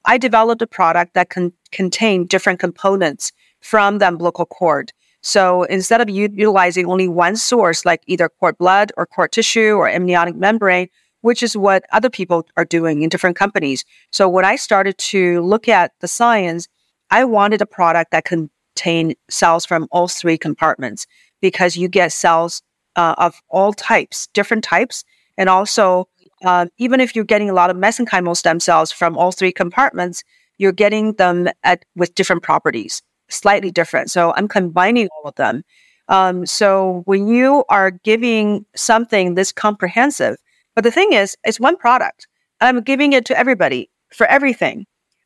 I developed a product that can contain different components from the umbilical cord. So instead of u- utilizing only one source, like either cord blood or cord tissue or amniotic membrane, which is what other people are doing in different companies. So when I started to look at the science, I wanted a product that contained cells from all three compartments because you get cells uh, of all types, different types, and also, uh, even if you're getting a lot of mesenchymal stem cells from all three compartments, you're getting them at with different properties, slightly different. So I'm combining all of them. Um, so when you are giving something this comprehensive, but the thing is, it's one product. I'm giving it to everybody for everything.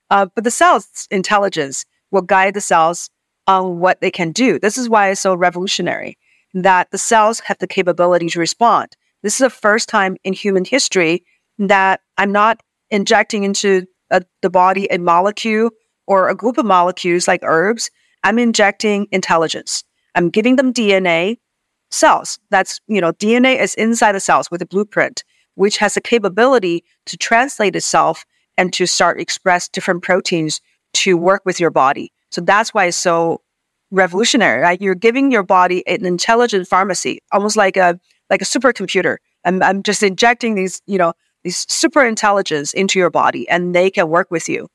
Uh, but the cell's intelligence will guide the cells on what they can do. This is why it's so revolutionary that the cells have the capability to respond. This is the first time in human history that I'm not injecting into a, the body a molecule or a group of molecules like herbs. I'm injecting intelligence. I'm giving them DNA cells. That's, you know, DNA is inside the cells with a blueprint, which has the capability to translate itself and to start express different proteins to work with your body. So that's why it's so revolutionary, right? You're giving your body an intelligent pharmacy, almost like a like a supercomputer. I'm I'm just injecting these, you know, these super intelligence into your body and they can work with you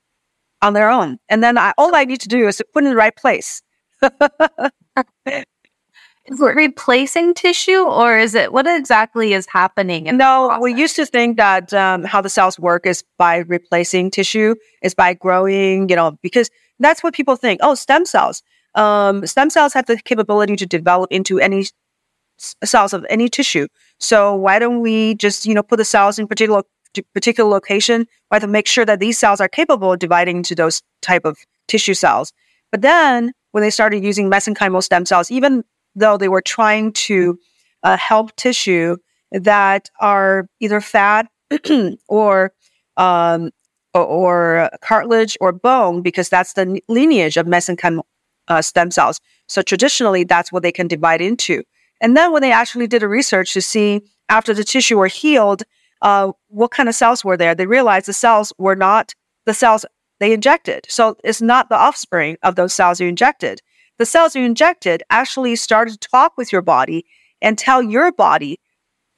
on their own. And then I, all I need to do is to put in the right place. is it replacing tissue or is it what exactly is happening? no, we used to think that um, how the cells work is by replacing tissue, is by growing, you know, because that's what people think. Oh, stem cells. Um, stem cells have the capability to develop into any cells of any tissue. So why don't we just, you know, put the cells in particular particular location, right, to make sure that these cells are capable of dividing into those type of tissue cells. But then when they started using mesenchymal stem cells, even though they were trying to uh, help tissue that are either fat or um, or, or, cartilage or bone, because that's the lineage of mesenchymal uh, stem cells. So traditionally, that's what they can divide into. And then when they actually did a research to see after the tissue were healed, uh, what kind of cells were there, they realized the cells were not the cells they injected. So it's not the offspring of those cells you injected the cells you injected actually started to talk with your body and tell your body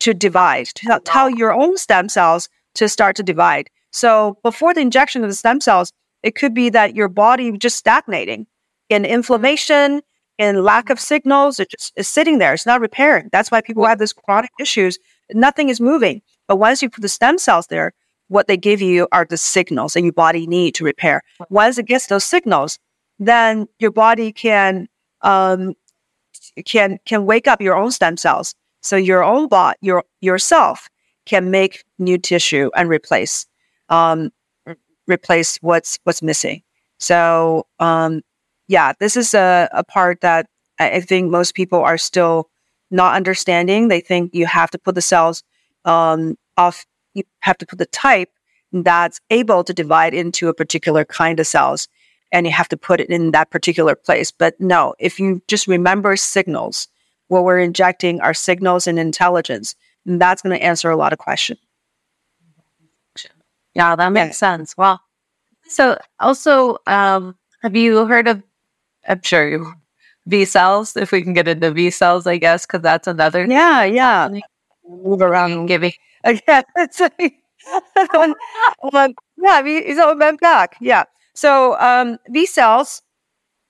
to divide, to tell your own stem cells to start to divide. So before the injection of the stem cells, it could be that your body just stagnating in inflammation, in lack of signals. It just is sitting there. It's not repairing. That's why people have these chronic issues. Nothing is moving. But once you put the stem cells there, what they give you are the signals that your body need to repair. Once it gets those signals, then your body can um, can can wake up your own stem cells. So your own body, your yourself can make new tissue and replace um, replace what's what's missing. So um, yeah, this is a, a part that I think most people are still not understanding. They think you have to put the cells um, off. You have to put the type that's able to divide into a particular kind of cells and you have to put it in that particular place. But no, if you just remember signals, what we're injecting are signals and intelligence, and that's going to answer a lot of questions. Yeah, that makes yeah. sense. Well, so also, um, have you heard of? I'm sure you V cells. If we can get into V cells, I guess, because that's another. Yeah, yeah. Move around, giving. Yeah, it's like, one, one, yeah. V, so went back. Yeah. So um, V cells,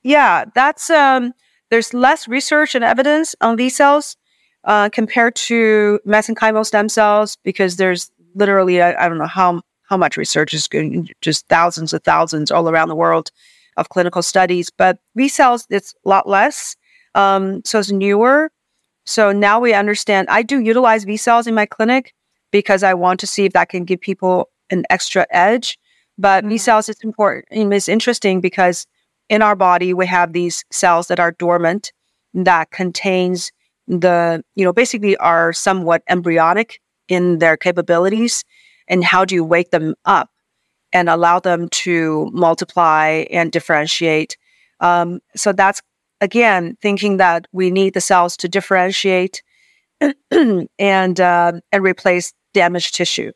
yeah, that's um, there's less research and evidence on V cells uh, compared to mesenchymal stem cells because there's literally I, I, don't know how how much research is going just thousands of thousands all around the world of clinical studies. But V cells, it's a lot less. Um, so it's newer. So now we understand. I do utilize V cells in my clinic because I want to see if that can give people an extra edge but mm-hmm. cells is important. It's interesting because in our body we have these cells that are dormant that contains the you know basically are somewhat embryonic in their capabilities and how do you wake them up and allow them to multiply and differentiate um, so that's again thinking that we need the cells to differentiate and uh, and replace damaged tissue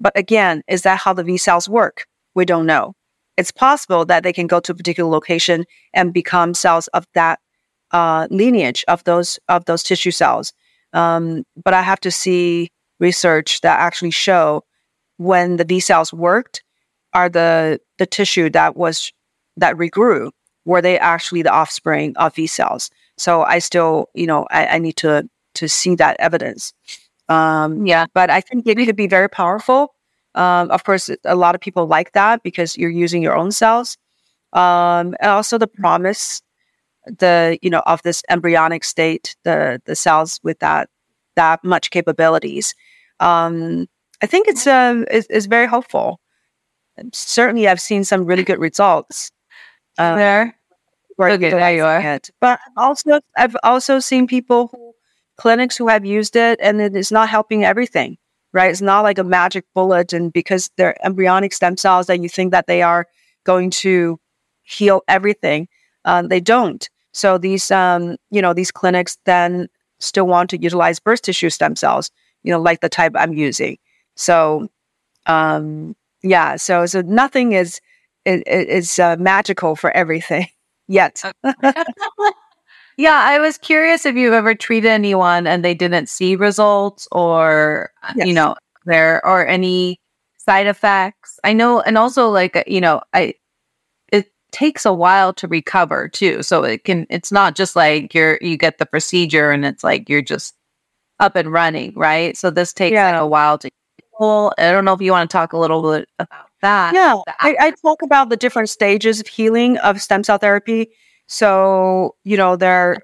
but again, is that how the V cells work? We don't know. It's possible that they can go to a particular location and become cells of that uh, lineage of those of those tissue cells. Um, but I have to see research that actually show when the V cells worked, are the the tissue that was that regrew were they actually the offspring of V cells? So I still, you know, I, I need to to see that evidence. Um, yeah, but I think it could be very powerful. Um, of course, a lot of people like that because you're using your own cells. Um, and also the promise, the you know of this embryonic state, the the cells with that that much capabilities. Um, I think it's uh, it's, is very hopeful. Certainly, I've seen some really good results. Uh, there, okay, there you are. It. But also, I've also seen people who clinics who have used it and it is not helping everything, right? It's not like a magic bullet. And because they're embryonic stem cells that you think that they are going to heal everything, uh, they don't. So these, um, you know, these clinics then still want to utilize birth tissue stem cells, you know, like the type I'm using. So, um, yeah, so so nothing is is, is uh, magical for everything yet. yeah, I was curious if you've ever treated anyone and they didn't see results, or yes. you know, there or any side effects. I know, and also like you know, I it takes a while to recover too. So it can it's not just like you're you get the procedure and it's like you're just up and running, right? So this takes yeah. a while to heal. I don't know if you want to talk a little bit about that. Yeah, I, I talk about the different stages of healing of stem cell therapy. So you know there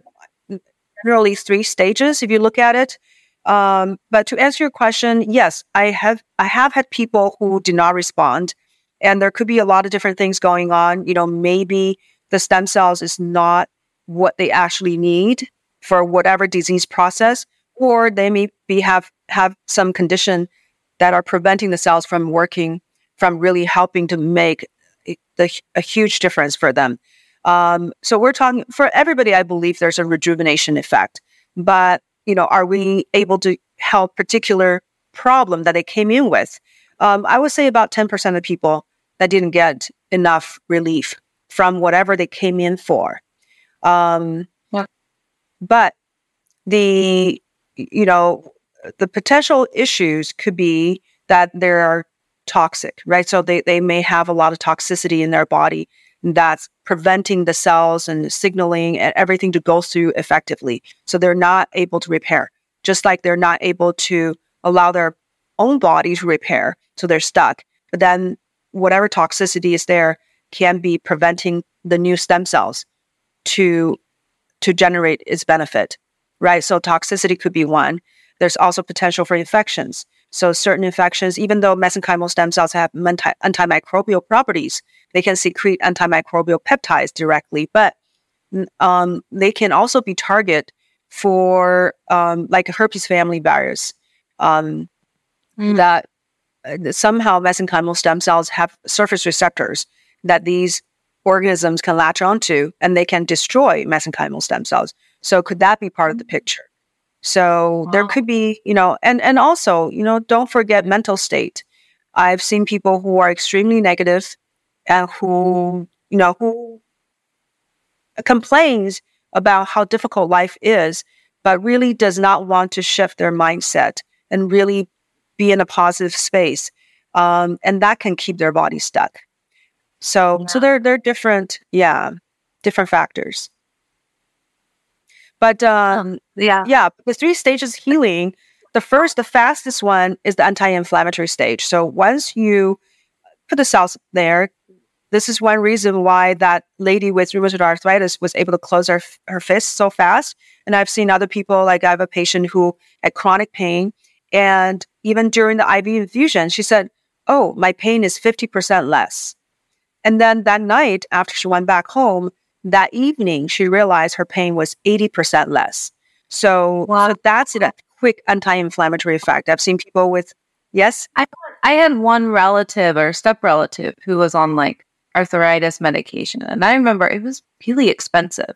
are generally three stages if you look at it. Um, but to answer your question, yes, I have I have had people who did not respond, and there could be a lot of different things going on. You know, maybe the stem cells is not what they actually need for whatever disease process, or they may be have have some condition that are preventing the cells from working, from really helping to make the, a huge difference for them. Um, so we're talking for everybody. I believe there's a rejuvenation effect, but you know, are we able to help particular problem that they came in with? Um, I would say about 10% of people that didn't get enough relief from whatever they came in for. Um, yeah. But the, you know, the potential issues could be that they are toxic, right? So they, they may have a lot of toxicity in their body that's preventing the cells and signaling and everything to go through effectively. So they're not able to repair, just like they're not able to allow their own body to repair. So they're stuck. But then whatever toxicity is there can be preventing the new stem cells to to generate its benefit, right? So toxicity could be one. There's also potential for infections. So certain infections, even though mesenchymal stem cells have anti- antimicrobial properties, they can secrete antimicrobial peptides directly, but um, they can also be target for um, like a herpes family virus um, mm. that uh, somehow mesenchymal stem cells have surface receptors that these organisms can latch onto and they can destroy mesenchymal stem cells. So could that be part of the mm. picture? So wow. there could be, you know, and and also, you know, don't forget mental state. I've seen people who are extremely negative and who, you know, who complains about how difficult life is, but really does not want to shift their mindset and really be in a positive space. Um, and that can keep their body stuck. So, yeah. so they're, they're different, yeah, different factors. But um, yeah, yeah, the three stages healing. The first, the fastest one is the anti-inflammatory stage. So once you put the cells there, this is one reason why that lady with rheumatoid arthritis was able to close her her fist so fast. And I've seen other people, like I have a patient who had chronic pain, and even during the IV infusion, she said, "Oh, my pain is fifty percent less." And then that night, after she went back home, that evening, she realized her pain was 80% less. So, wow. so that's a quick anti inflammatory effect. I've seen people with, yes? I, I had one relative or step relative who was on like arthritis medication. And I remember it was really expensive.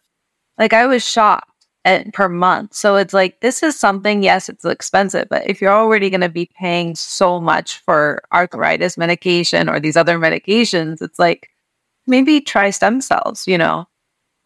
Like I was shocked at, per month. So it's like, this is something, yes, it's expensive, but if you're already going to be paying so much for arthritis medication or these other medications, it's like, maybe try stem cells, you know?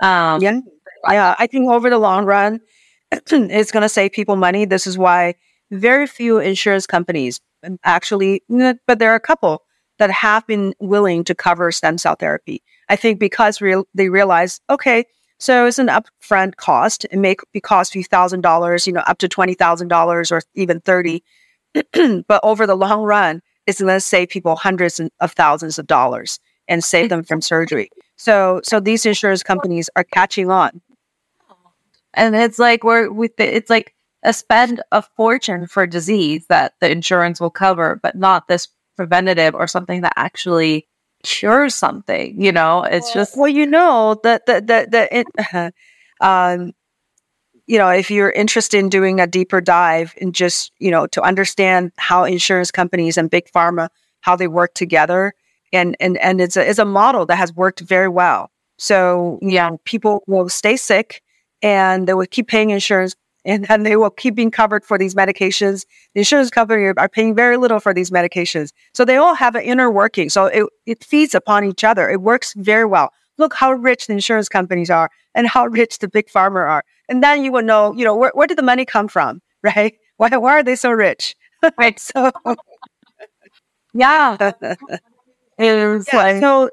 Um, yeah, yeah. I think over the long run, it's going to save people money. This is why very few insurance companies actually, but there are a couple that have been willing to cover stem cell therapy. I think because real, they realize, okay, so it's an upfront cost. It may cost a few thousand dollars, you know, up to twenty thousand dollars or even thirty. but over the long run, it's going to save people hundreds of thousands of dollars and save them from surgery. So, so these insurance companies are catching on. And it's like we're with the, it's like a spend a fortune for disease that the insurance will cover, but not this preventative or something that actually cures something. You know, it's well, just well, you know that that that that um, you know, if you're interested in doing a deeper dive and just you know to understand how insurance companies and big pharma how they work together and and and it's a, it's a model that has worked very well. So yeah, people will stay sick and they will keep paying insurance and then they will keep being covered for these medications. The insurance company are paying very little for these medications. So they all have an inner working. So it, it feeds upon each other. It works very well. Look how rich the insurance companies are and how rich the big pharma are. And then you will know, you know, where, where did the money come from, right? Why, why are they so rich? Right. so, yeah. It yeah, like, so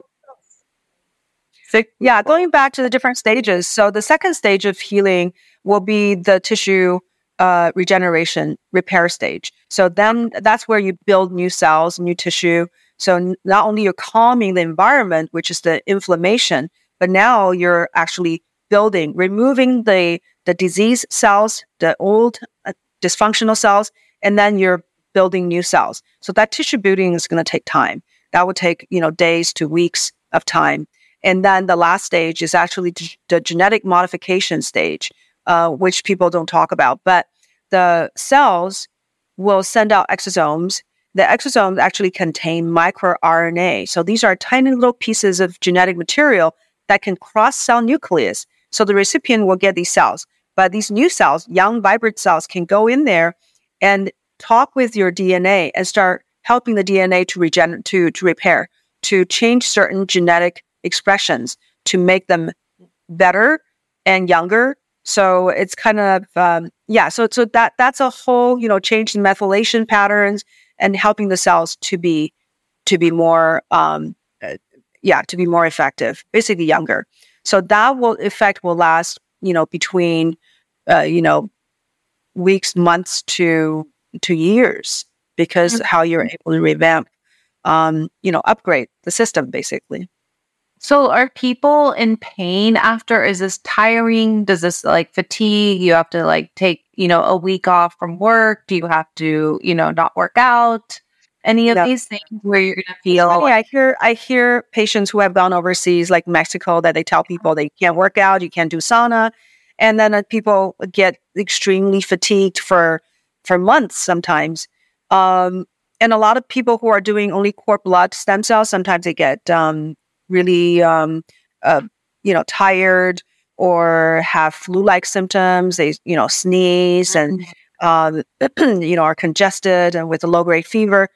yeah, going back to the different stages. So the second stage of healing will be the tissue uh, regeneration repair stage. So then that's where you build new cells, new tissue. So n- not only you're calming the environment, which is the inflammation, but now you're actually building, removing the the disease cells, the old uh, dysfunctional cells, and then you're building new cells. So that tissue building is going to take time. That would take you know days to weeks of time. And then the last stage is actually the genetic modification stage, uh, which people don't talk about. But the cells will send out exosomes. The exosomes actually contain microRNA. So these are tiny little pieces of genetic material that can cross cell nucleus. So the recipient will get these cells. But these new cells, young, vibrant cells, can go in there and talk with your DNA and start helping the DNA to regenerate, to, to repair, to change certain genetic expressions to make them better and younger. So it's kind of um, yeah. So so that that's a whole you know change in methylation patterns and helping the cells to be to be more um, uh, yeah to be more effective, basically younger. So that will effect will last you know between uh, you know weeks, months to to years because mm-hmm. how you're able to revamp um, you know upgrade the system basically. So are people in pain after? Is this tiring? Does this like fatigue? You have to like take, you know, a week off from work? Do you have to, you know, not work out? Any of no. these things where you're gonna feel funny, I hear I hear patients who have gone overseas, like Mexico, that they tell people they can't work out, you can't do sauna. And then uh, people get extremely fatigued for for months sometimes. Um, and a lot of people who are doing only cord blood stem cells, sometimes they get um, really, um, uh, you know, tired or have flu-like symptoms. They, you know, sneeze and, uh, you know, are congested and with a low-grade fever.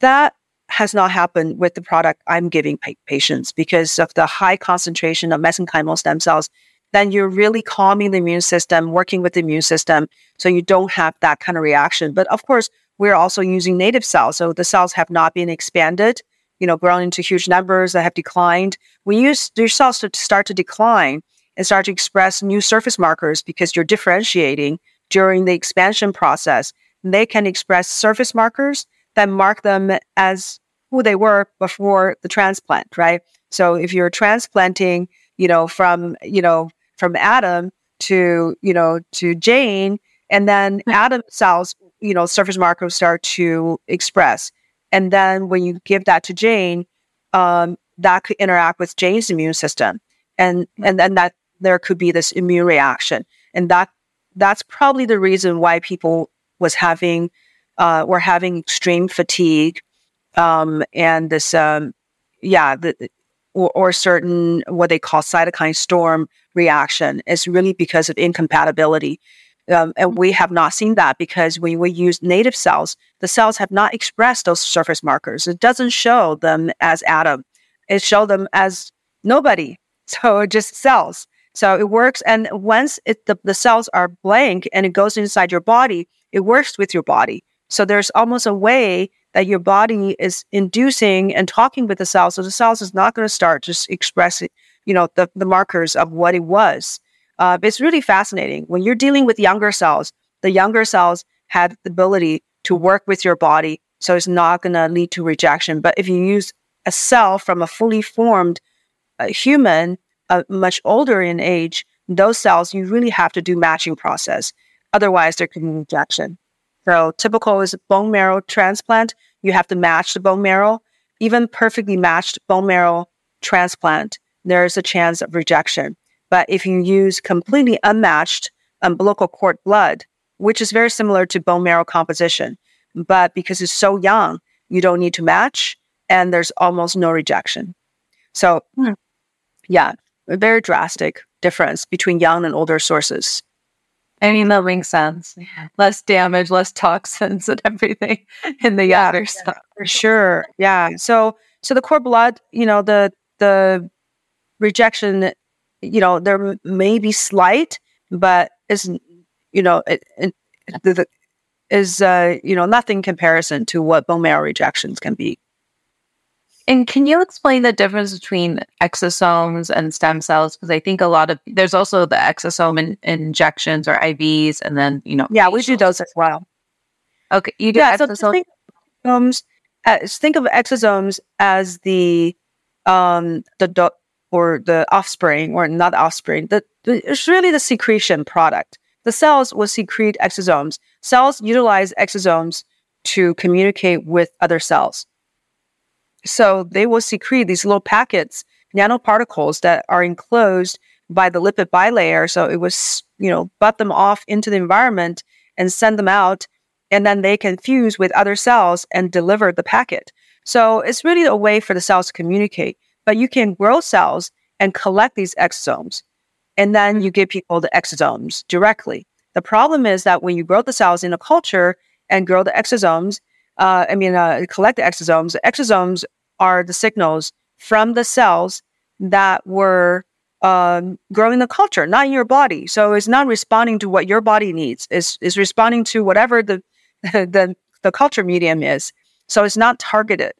That has not happened with the product I'm giving pa- patients because of the high concentration of mesenchymal stem cells. Then you're really calming the immune system, working with the immune system, so you don't have that kind of reaction. But of course, we're also using native cells, so the cells have not been expanded you know, grown into huge numbers that have declined. When you, your cells to start to decline and start to express new surface markers because you're differentiating during the expansion process, they can express surface markers that mark them as who they were before the transplant, right? So if you're transplanting, you know, from, you know, from Adam to, you know, to Jane, and then hmm. Adam cells, you know, surface markers start to express. And then when you give that to Jane, um, that could interact with Jane's immune system. And, and then that there could be this immune reaction. And that, that's probably the reason why people was having, uh, were having extreme fatigue, um, and this, um, yeah, the, or, or certain what they call cytokine storm reaction is really because of incompatibility um, and we have not seen that because when we use native cells, the cells have not expressed those surface markers. It doesn't show them as Adam. It shows them as nobody. So just cells. So it works. And once it, the, the cells are blank and it goes inside your body, it works with your body. So there's almost a way that your body is inducing and talking with the cells. So the cells is not going to start just expressing, you know, the, the markers of what it was. Uh, it's really fascinating. When you're dealing with younger cells, the younger cells have the ability to work with your body. So it's not going to lead to rejection. But if you use a cell from a fully formed uh, human, uh, much older in age, those cells, you really have to do matching process. Otherwise, there could be rejection. So typical is bone marrow transplant. You have to match the bone marrow. Even perfectly matched bone marrow transplant, there is a chance of rejection. But if you use completely unmatched umbilical cord blood, which is very similar to bone marrow composition, but because it's so young, you don't need to match and there's almost no rejection. So, hmm. yeah, a very drastic difference between young and older sources. I mean, that makes sense. Less damage, less toxins and everything in the yeah, outer yeah, For sure. Yeah. So, so the cord blood, you know, the, the rejection, you know, there may be slight, but is, you know, it, it the, the, is, uh, you know, nothing comparison to what bone marrow rejections can be. And can you explain the difference between exosomes and stem cells? Because I think a lot of there's also the exosome in, injections or IVs, and then you know. Yeah, we do those as well. Okay, you do yeah, exosomes. So think, exosomes, as, think of exosomes as the um the or the offspring or not offspring. The, it's really the secretion product. The cells will secrete exosomes. Cells utilize exosomes to communicate with other cells. So they will secrete these little packets, nanoparticles that are enclosed by the lipid bilayer. So it was, you know, butt them off into the environment and send them out. And then they can fuse with other cells and deliver the packet. So it's really a way for the cells to communicate. But you can grow cells and collect these exosomes. And then you give people the exosomes directly. The problem is that when you grow the cells in a culture and grow the exosomes, uh, I mean, uh, collect the exosomes. the Exosomes are the signals from the cells that were um, growing the culture, not in your body. So it's not responding to what your body needs. It's, it's responding to whatever the, the, the culture medium is. So it's not targeted.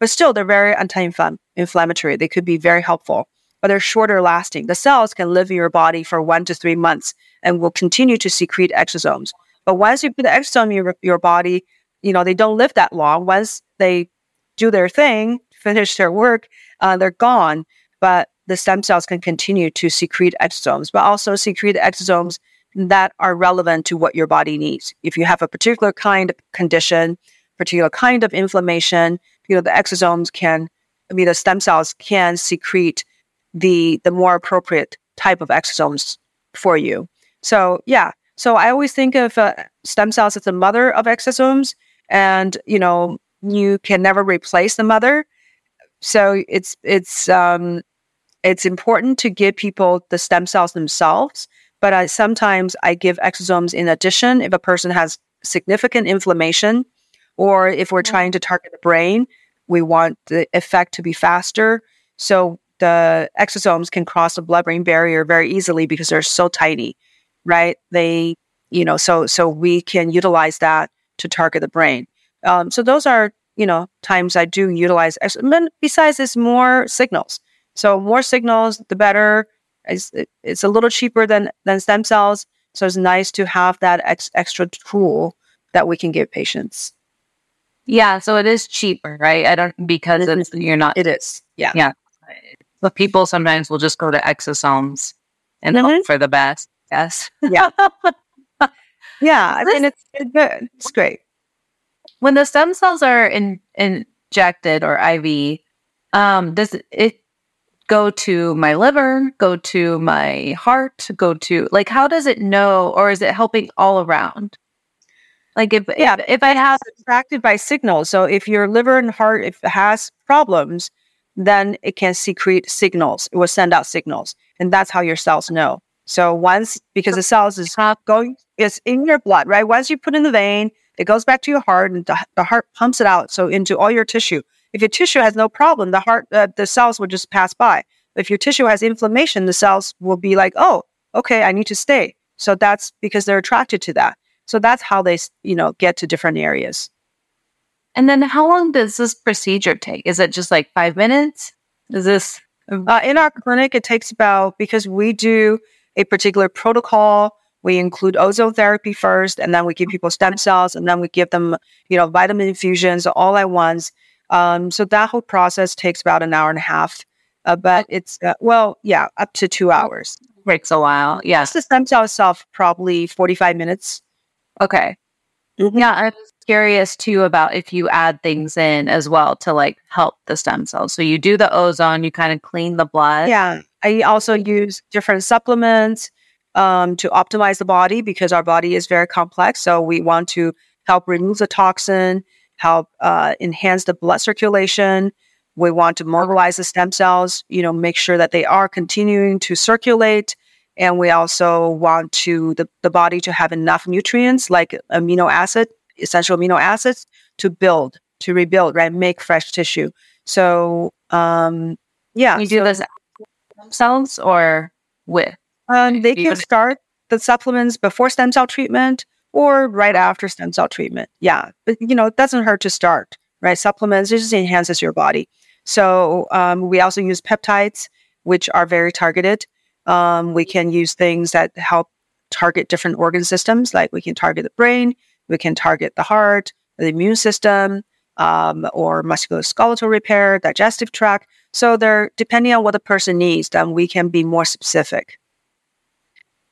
But still, they're very anti-inflammatory. They could be very helpful, but they're shorter lasting. The cells can live in your body for one to three months and will continue to secrete exosomes. But once you put the exosome in your, your body, you know, they don't live that long. Once they do their thing, finish their work, uh, they're gone. But the stem cells can continue to secrete exosomes, but also secrete exosomes that are relevant to what your body needs. If you have a particular kind of condition, particular kind of inflammation, you know, the exosomes can, I mean, the stem cells can secrete the, the more appropriate type of exosomes for you. So yeah, so I always think of uh, stem cells as the mother of exosomes and you know you can never replace the mother so it's it's um it's important to give people the stem cells themselves but I, sometimes i give exosomes in addition if a person has significant inflammation or if we're mm-hmm. trying to target the brain we want the effect to be faster so the exosomes can cross the blood brain barrier very easily because they're so tiny right they you know so so we can utilize that to target the brain. Um, so those are, you know, times I do utilize. Besides, it's more signals. So more signals, the better. It's, it's a little cheaper than than stem cells, so it's nice to have that ex- extra tool that we can give patients. Yeah, so it is cheaper, right? I don't because it's you're not. It is. Yeah. Yeah. But people sometimes will just go to exosomes and mm-hmm. hope for the best. Yes. Yeah. Yeah, I mean it's, it's good. It's great. When the stem cells are in, injected or IV, um, does it go to my liver, go to my heart, go to like how does it know, or is it helping all around? Like if yeah, if, if I have attracted by signals, so if your liver and heart if it has problems, then it can secrete signals. It will send out signals, and that's how your cells know. So once, because the cells is going, it's in your blood, right? Once you put in the vein, it goes back to your heart and the, the heart pumps it out. So into all your tissue. If your tissue has no problem, the heart, uh, the cells will just pass by. If your tissue has inflammation, the cells will be like, oh, okay, I need to stay. So that's because they're attracted to that. So that's how they, you know, get to different areas. And then how long does this procedure take? Is it just like five minutes? Is this? Uh, in our clinic, it takes about, because we do a particular protocol. We include ozone therapy first, and then we give people stem cells, and then we give them, you know, vitamin infusions all at once. Um, so that whole process takes about an hour and a half. Uh, but it's uh, well, yeah, up to two hours. Takes a while. Yes, the stem cell itself probably forty-five minutes. Okay. Mm-hmm. Yeah, I was curious too about if you add things in as well to like help the stem cells. So you do the ozone, you kind of clean the blood. Yeah. I also use different supplements um, to optimize the body because our body is very complex. So we want to help remove the toxin, help uh, enhance the blood circulation. We want to mobilize the stem cells, you know, make sure that they are continuing to circulate And we also want to the, the body to have enough nutrients like amino acid, essential amino acids to build, to rebuild, right? Make fresh tissue. So um yeah. You do so, this cells or with? Um, they can start the supplements before stem cell treatment or right after stem cell treatment. Yeah. But you know, it doesn't hurt to start, right? Supplements it just enhances your body. So um, we also use peptides, which are very targeted. Um, we can use things that help target different organ systems, like we can target the brain, we can target the heart, the immune system, um, or musculoskeletal repair, digestive tract. So they're depending on what the person needs, then we can be more specific.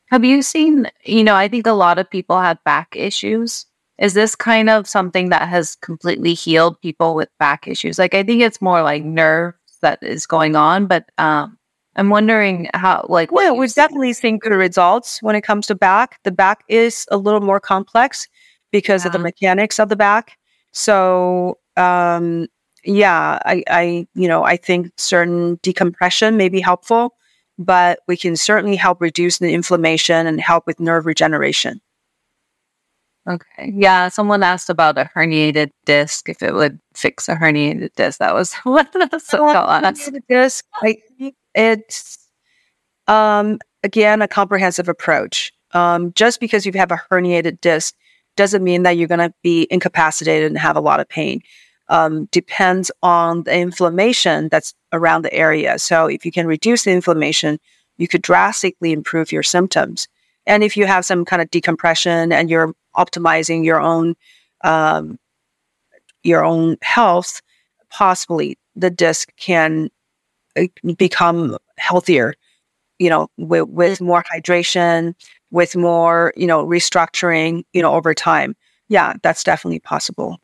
Have you seen, you know, I think a lot of people have back issues. Is this kind of something that has completely healed people with back issues? Like I think it's more like nerves that is going on, but um I'm wondering how, like, yeah, we've definitely seen good results when it comes to back. The back is a little more complex because yeah. of the mechanics of the back. So, um, yeah, I, I, you know, I think certain decompression may be helpful, but we can certainly help reduce the inflammation and help with nerve regeneration. Okay. Yeah. Someone asked about a herniated disc, if it would fix a herniated disc. That was what the so herniated disc. I think it's um, again a comprehensive approach. Um, just because you have a herniated disc doesn't mean that you're going to be incapacitated and have a lot of pain. Um, depends on the inflammation that's around the area. So if you can reduce the inflammation, you could drastically improve your symptoms. And if you have some kind of decompression and you're optimizing your own um, your own health, possibly the disc can become healthier, you know, with, with more hydration, with more, you know, restructuring, you know, over time. Yeah, that's definitely possible.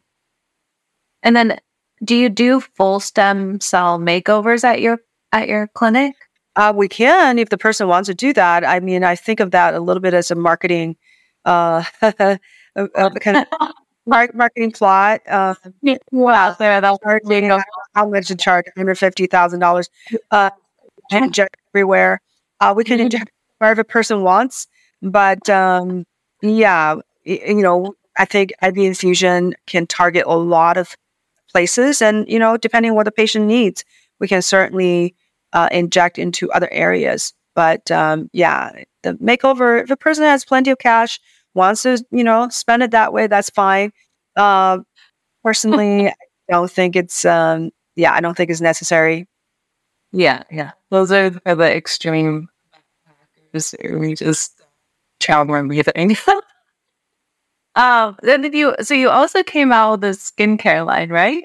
And then do you do full stem cell makeovers at your at your clinic? Uh, we can if the person wants to do that. I mean, I think of that a little bit as a marketing uh, kind of marketing plot. Uh, wow, there that's charging how much to charge one hundred fifty thousand dollars. Uh, inject everywhere. Uh, we can mm-hmm. inject wherever a person wants, but um, yeah, you know, I think IV infusion can target a lot of places, and you know, depending on what the patient needs, we can certainly uh, inject into other areas. But um, yeah, the makeover. If a person has plenty of cash, wants to, you know, spend it that way, that's fine. Uh, personally, I don't think it's. Um, yeah, I don't think it's necessary. Yeah, yeah. Those are the, the extreme backpackers who just child everything. um, then did you? So you also came out with a skincare line, right?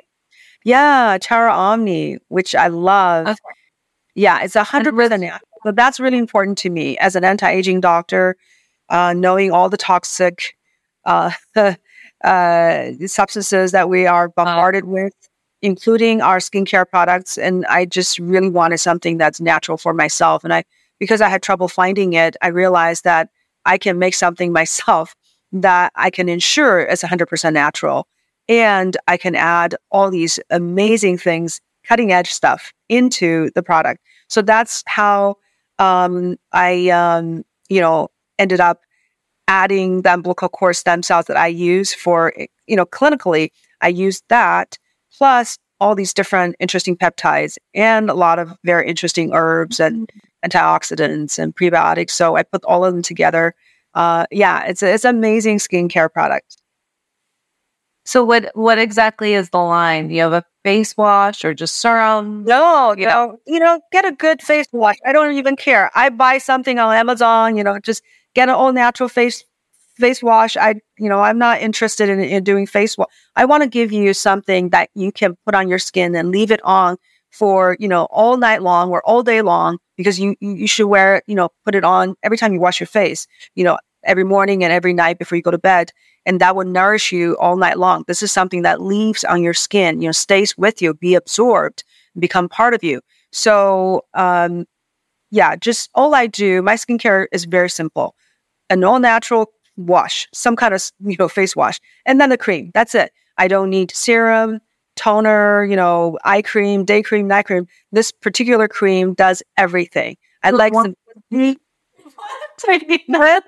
Yeah, Charo Omni, which I love. Okay. Yeah, it's a hundred percent. So that's really important to me as an anti-aging doctor. Uh, knowing all the toxic uh, uh, substances that we are bombarded uh, with including our skincare products. And I just really wanted something that's natural for myself. And I, because I had trouble finding it, I realized that I can make something myself that I can ensure is 100% natural. And I can add all these amazing things, cutting edge stuff into the product. So that's how um, I, um, you know, ended up adding the umbilical cord stem cells that I use for, you know, clinically. I used that plus all these different interesting peptides and a lot of very interesting herbs and antioxidants and prebiotics. So I put all of them together. Uh, yeah, it's a, it's an amazing skincare product. So what what exactly is the line? Do you have a face wash or just serum? No, you know, you know, get a good face wash. I don't even care. I buy something on Amazon, you know, just get an all natural face face wash. I, you know, I'm not interested in, in doing face wash. I want to give you something that you can put on your skin and leave it on for, you know, all night long or all day long because you, you should wear it, you know, put it on every time you wash your face, you know, every morning and every night before you go to bed. And that will nourish you all night long. This is something that leaves on your skin, you know, stays with you, be absorbed, become part of you. So, um, yeah, just all I do, my skincare is very simple. An all natural wash, some kind of you know face wash, and then the cream. That's it. I don't need serum, toner, you know, eye cream, day cream, night cream. This particular cream does everything. I like some. I need this.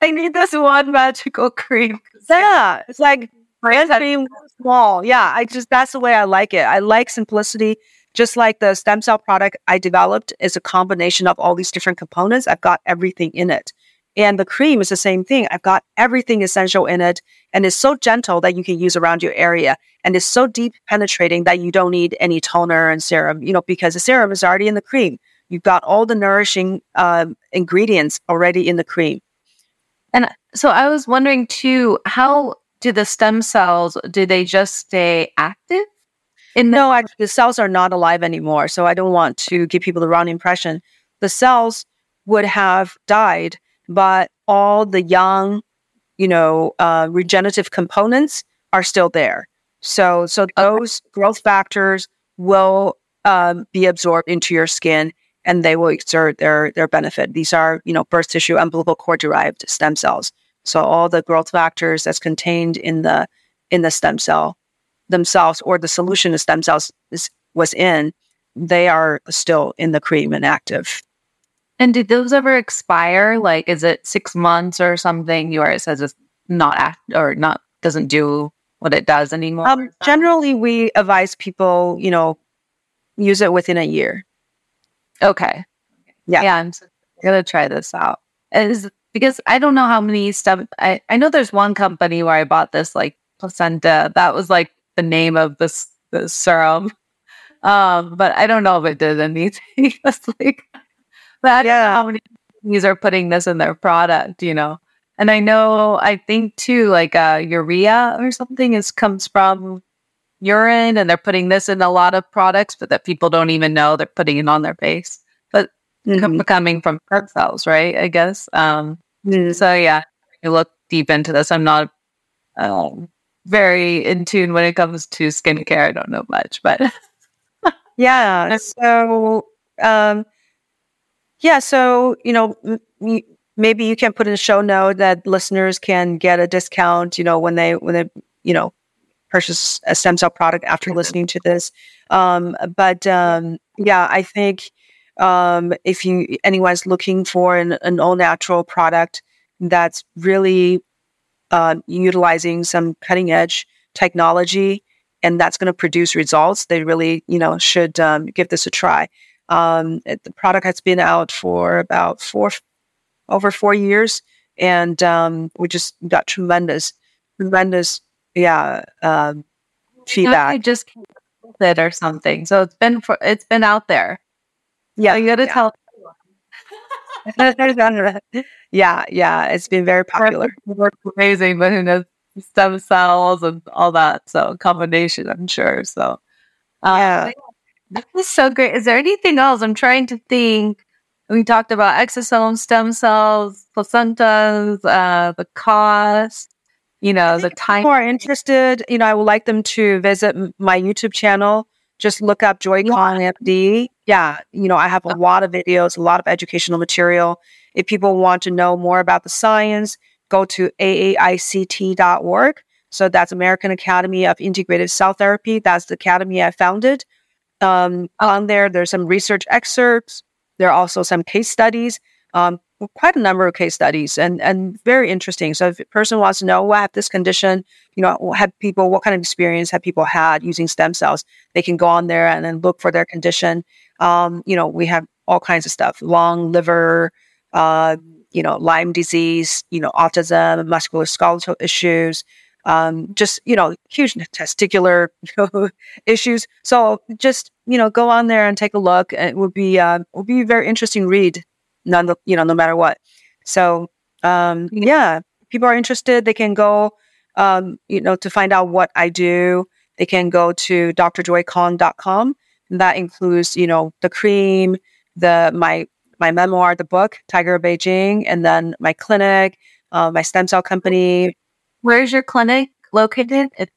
I need this one magical cream. Yeah, it's like brand cream small. Yeah, I just that's the way I like it. I like simplicity. Just like the stem cell product I developed is a combination of all these different components. I've got everything in it. And the cream is the same thing. I've got everything essential in it and it's so gentle that you can use around your area. And it's so deep penetrating that you don't need any toner and serum, you know, because the serum is already in the cream. You've got all the nourishing uh, ingredients already in the cream. And so I was wondering too, how do the stem cells, do they just stay active? The- no, I, the cells are not alive anymore. So I don't want to give people the wrong impression. The cells would have died, but all the young, you know, uh, regenerative components are still there. So, so those growth factors will um, be absorbed into your skin and they will exert their their benefit. These are, you know, birth tissue umbilical cord derived stem cells. So all the growth factors that's contained in the in the stem cell themselves or the solution the stem cells is, was in, they are still in the cream and active. And did those ever expire? Like, is it six months or something? Where it says it's not act or not doesn't do what it does anymore. Um, generally, we advise people, you know, use it within a year. Okay. Yeah. Yeah. I'm gonna try this out. Is because I don't know how many stuff I, I know there's one company where I bought this like placenta. That was like the name of this the serum. Um, but I don't know if it did anything. it's like but yeah. how many companies are putting this in their product, you know. And I know I think too, like uh urea or something is comes from urine and they're putting this in a lot of products, but that people don't even know they're putting it on their face. But mm-hmm. coming from cells, right? I guess. Um, mm-hmm. So yeah, you look deep into this. I'm not um, very in tune when it comes to skincare. I don't know much, but yeah. So um, yeah, so you know. M- maybe you can put in a show note that listeners can get a discount you know when they when they you know purchase a stem cell product after listening to this. Um, but um, yeah, I think um, if you anyone's looking for an, an all natural product that's really uh, utilizing some cutting edge technology and that's going to produce results, they really you know should um, give this a try. Um, it, the product has been out for about four over four years, and um, we just got tremendous, tremendous yeah um, feedback. You just it or something. So it's been for it's been out there. Yeah, so you got to yeah. tell. yeah, yeah, it's been very popular. Amazing, but who knows stem cells and all that. So combination, I'm sure. So uh, yeah, this is so great. Is there anything else? I'm trying to think. We talked about exosomes, stem cells, placentas, uh, the cost you know, the time. More interested, you know, I would like them to visit my YouTube channel. Just look up Joy Kong MD. Yeah, you know, I have a lot of videos, a lot of educational material. If people want to know more about the science, go to aaict.org. So that's American Academy of Integrative Cell Therapy. That's the academy I founded. Um, on there, there's some research excerpts. There are also some case studies. Um, quite a number of case studies and, and very interesting. So if a person wants to know, well, I have this condition, you know, have people, what kind of experience have people had using stem cells? They can go on there and then look for their condition. Um, you know, we have all kinds of stuff, lung, liver, uh, you know, Lyme disease, you know, autism, musculoskeletal issues, um, just, you know, huge testicular you know, issues. So just, you know, go on there and take a look. It would be, uh, would be a very interesting read none, you know, no matter what. So, um, yeah, people are interested. They can go, um, you know, to find out what I do. They can go to drjoykong.com. That includes, you know, the cream, the my my memoir, the book, Tiger of Beijing, and then my clinic, uh, my stem cell company. Where's your clinic located? It's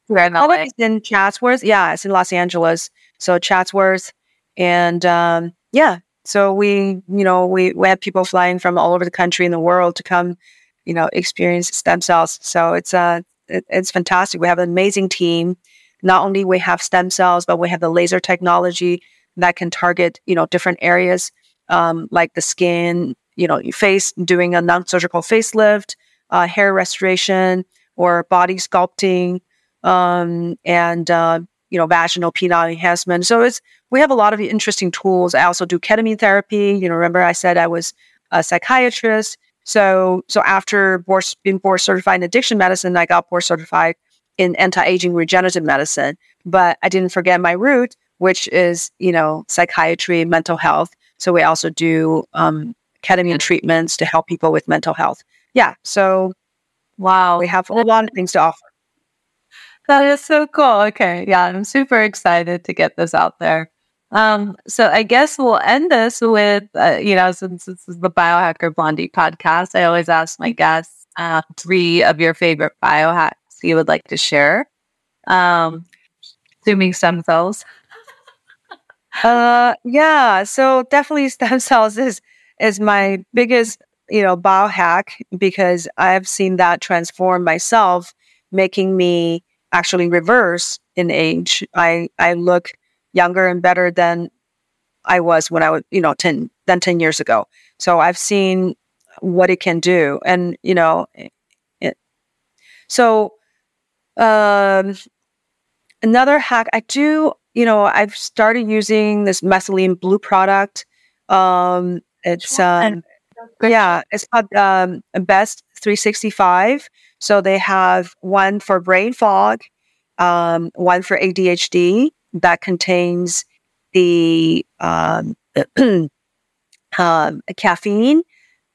It's in Chatsworth. Yeah, it's in Los Angeles. So Chatsworth, and um, yeah, so we, you know, we, we have people flying from all over the country and the world to come, you know, experience stem cells. So it's uh, it, it's fantastic. We have an amazing team. Not only we have stem cells, but we have the laser technology that can target, you know, different areas um, like the skin you know, face doing a non-surgical facelift, uh, hair restoration, or body sculpting, um, and uh, you know, vaginal penile enhancement. So it's we have a lot of interesting tools. I also do ketamine therapy. You know, remember I said I was a psychiatrist. So so after board, being board certified in addiction medicine, I got board certified in anti-aging regenerative medicine. But I didn't forget my root, which is you know psychiatry, mental health. So we also do um, ketamine treatments to help people with mental health. Yeah. So wow, we have a lot of things to offer. That is so cool. Okay. Yeah, I'm super excited to get this out there. Um, so I guess we'll end this with, uh, you know, since this is the Biohacker Blondie podcast, I always ask my guests uh, three of your favorite you would like to share. Um, assuming stem cells. uh, yeah. So definitely stem cells is is my biggest, you know, biohack because I've seen that transform myself, making me actually reverse in age. I, I look younger and better than I was when I was, you know, 10, than 10 years ago. So I've seen what it can do. And, you know, it, so, um, another hack I do, you know, I've started using this methylene blue product. Um, it's, um, yeah, it's called, um, Best 365. So they have one for brain fog, um, one for ADHD that contains the um, um, caffeine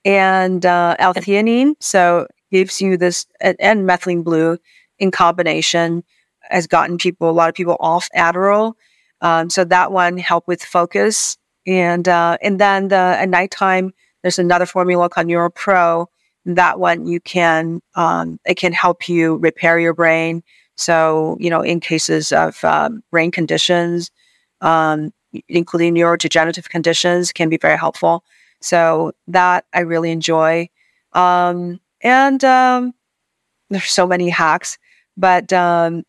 and uh, L-theanine. So gives you this and, and methylene blue in combination has gotten people a lot of people off Adderall. Um, so that one helped with focus. And uh, and then the at nighttime there's another formula called NeuroPro. That one you can um, it can help you repair your brain. So you know in cases of um, brain conditions um, including neurodegenerative conditions can be very helpful. So that i really enjoy. Um, and um, there's so many hacks but um,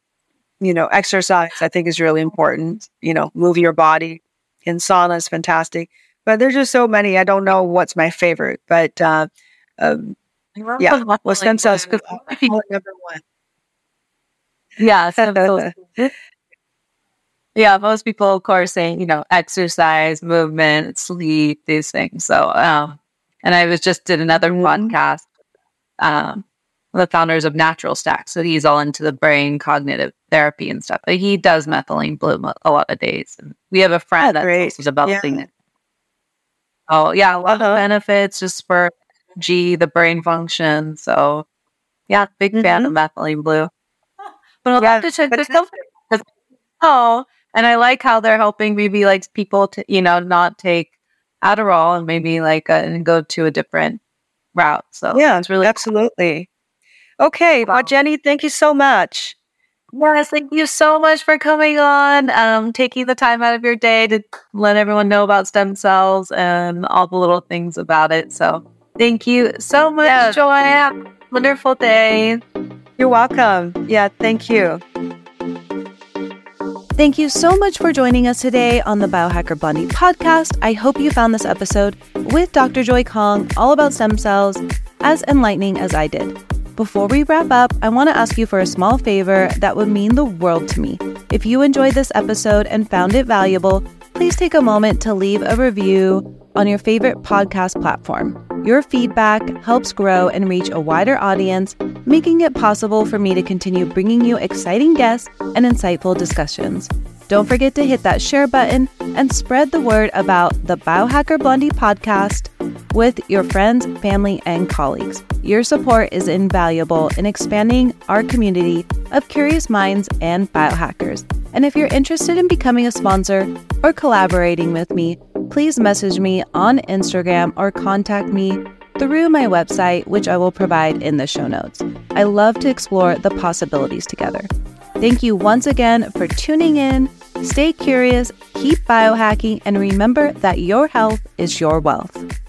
you know exercise i think is really important you know move your body in sauna is fantastic but there's just so many i don't know what's my favorite but uh, um, yeah, well, stem cells number one. Yeah, stem cells. yeah, most people, of course, saying you know exercise, movement, sleep, these things. So, um, and I was just did another mm-hmm. podcast. Um, the founders of Natural Stack, so he's all into the brain cognitive therapy and stuff. But he does methylene blue a lot of days. And we have a friend oh, that's developing yeah. it. Oh yeah, a lot uh-huh. of benefits just for G, the brain function. So, yeah, big mm-hmm. fan of methylene blue. But I'll yeah, have to check this out. Oh, and I like how they're helping maybe like people to, you know, not take Adderall and maybe like uh, and go to a different route. So yeah, it's really absolutely. Cool. Okay, wow. well, Jenny, thank you so much. Yes, thank you so much for coming on, um, taking the time out of your day to let everyone know about stem cells and all the little things about it. So Thank you so much, yes. Joy. Wonderful day. You're welcome. Yeah, thank you. Thank you so much for joining us today on the Biohacker Blondie podcast. I hope you found this episode with Dr. Joy Kong all about stem cells as enlightening as I did. Before we wrap up, I want to ask you for a small favor that would mean the world to me. If you enjoyed this episode and found it valuable, please take a moment to leave a review on your favorite podcast platform. Your feedback helps grow and reach a wider audience, making it possible for me to continue bringing you exciting guests and insightful discussions. Don't forget to hit that share button and spread the word about the Biohacker Blondie podcast with your friends, family, and colleagues. Your support is invaluable in expanding our community of curious minds and biohackers. And if you're interested in becoming a sponsor or collaborating with me, please message me on Instagram or contact me through my website, which I will provide in the show notes. I love to explore the possibilities together. Thank you once again for tuning in. Stay curious, keep biohacking, and remember that your health is your wealth.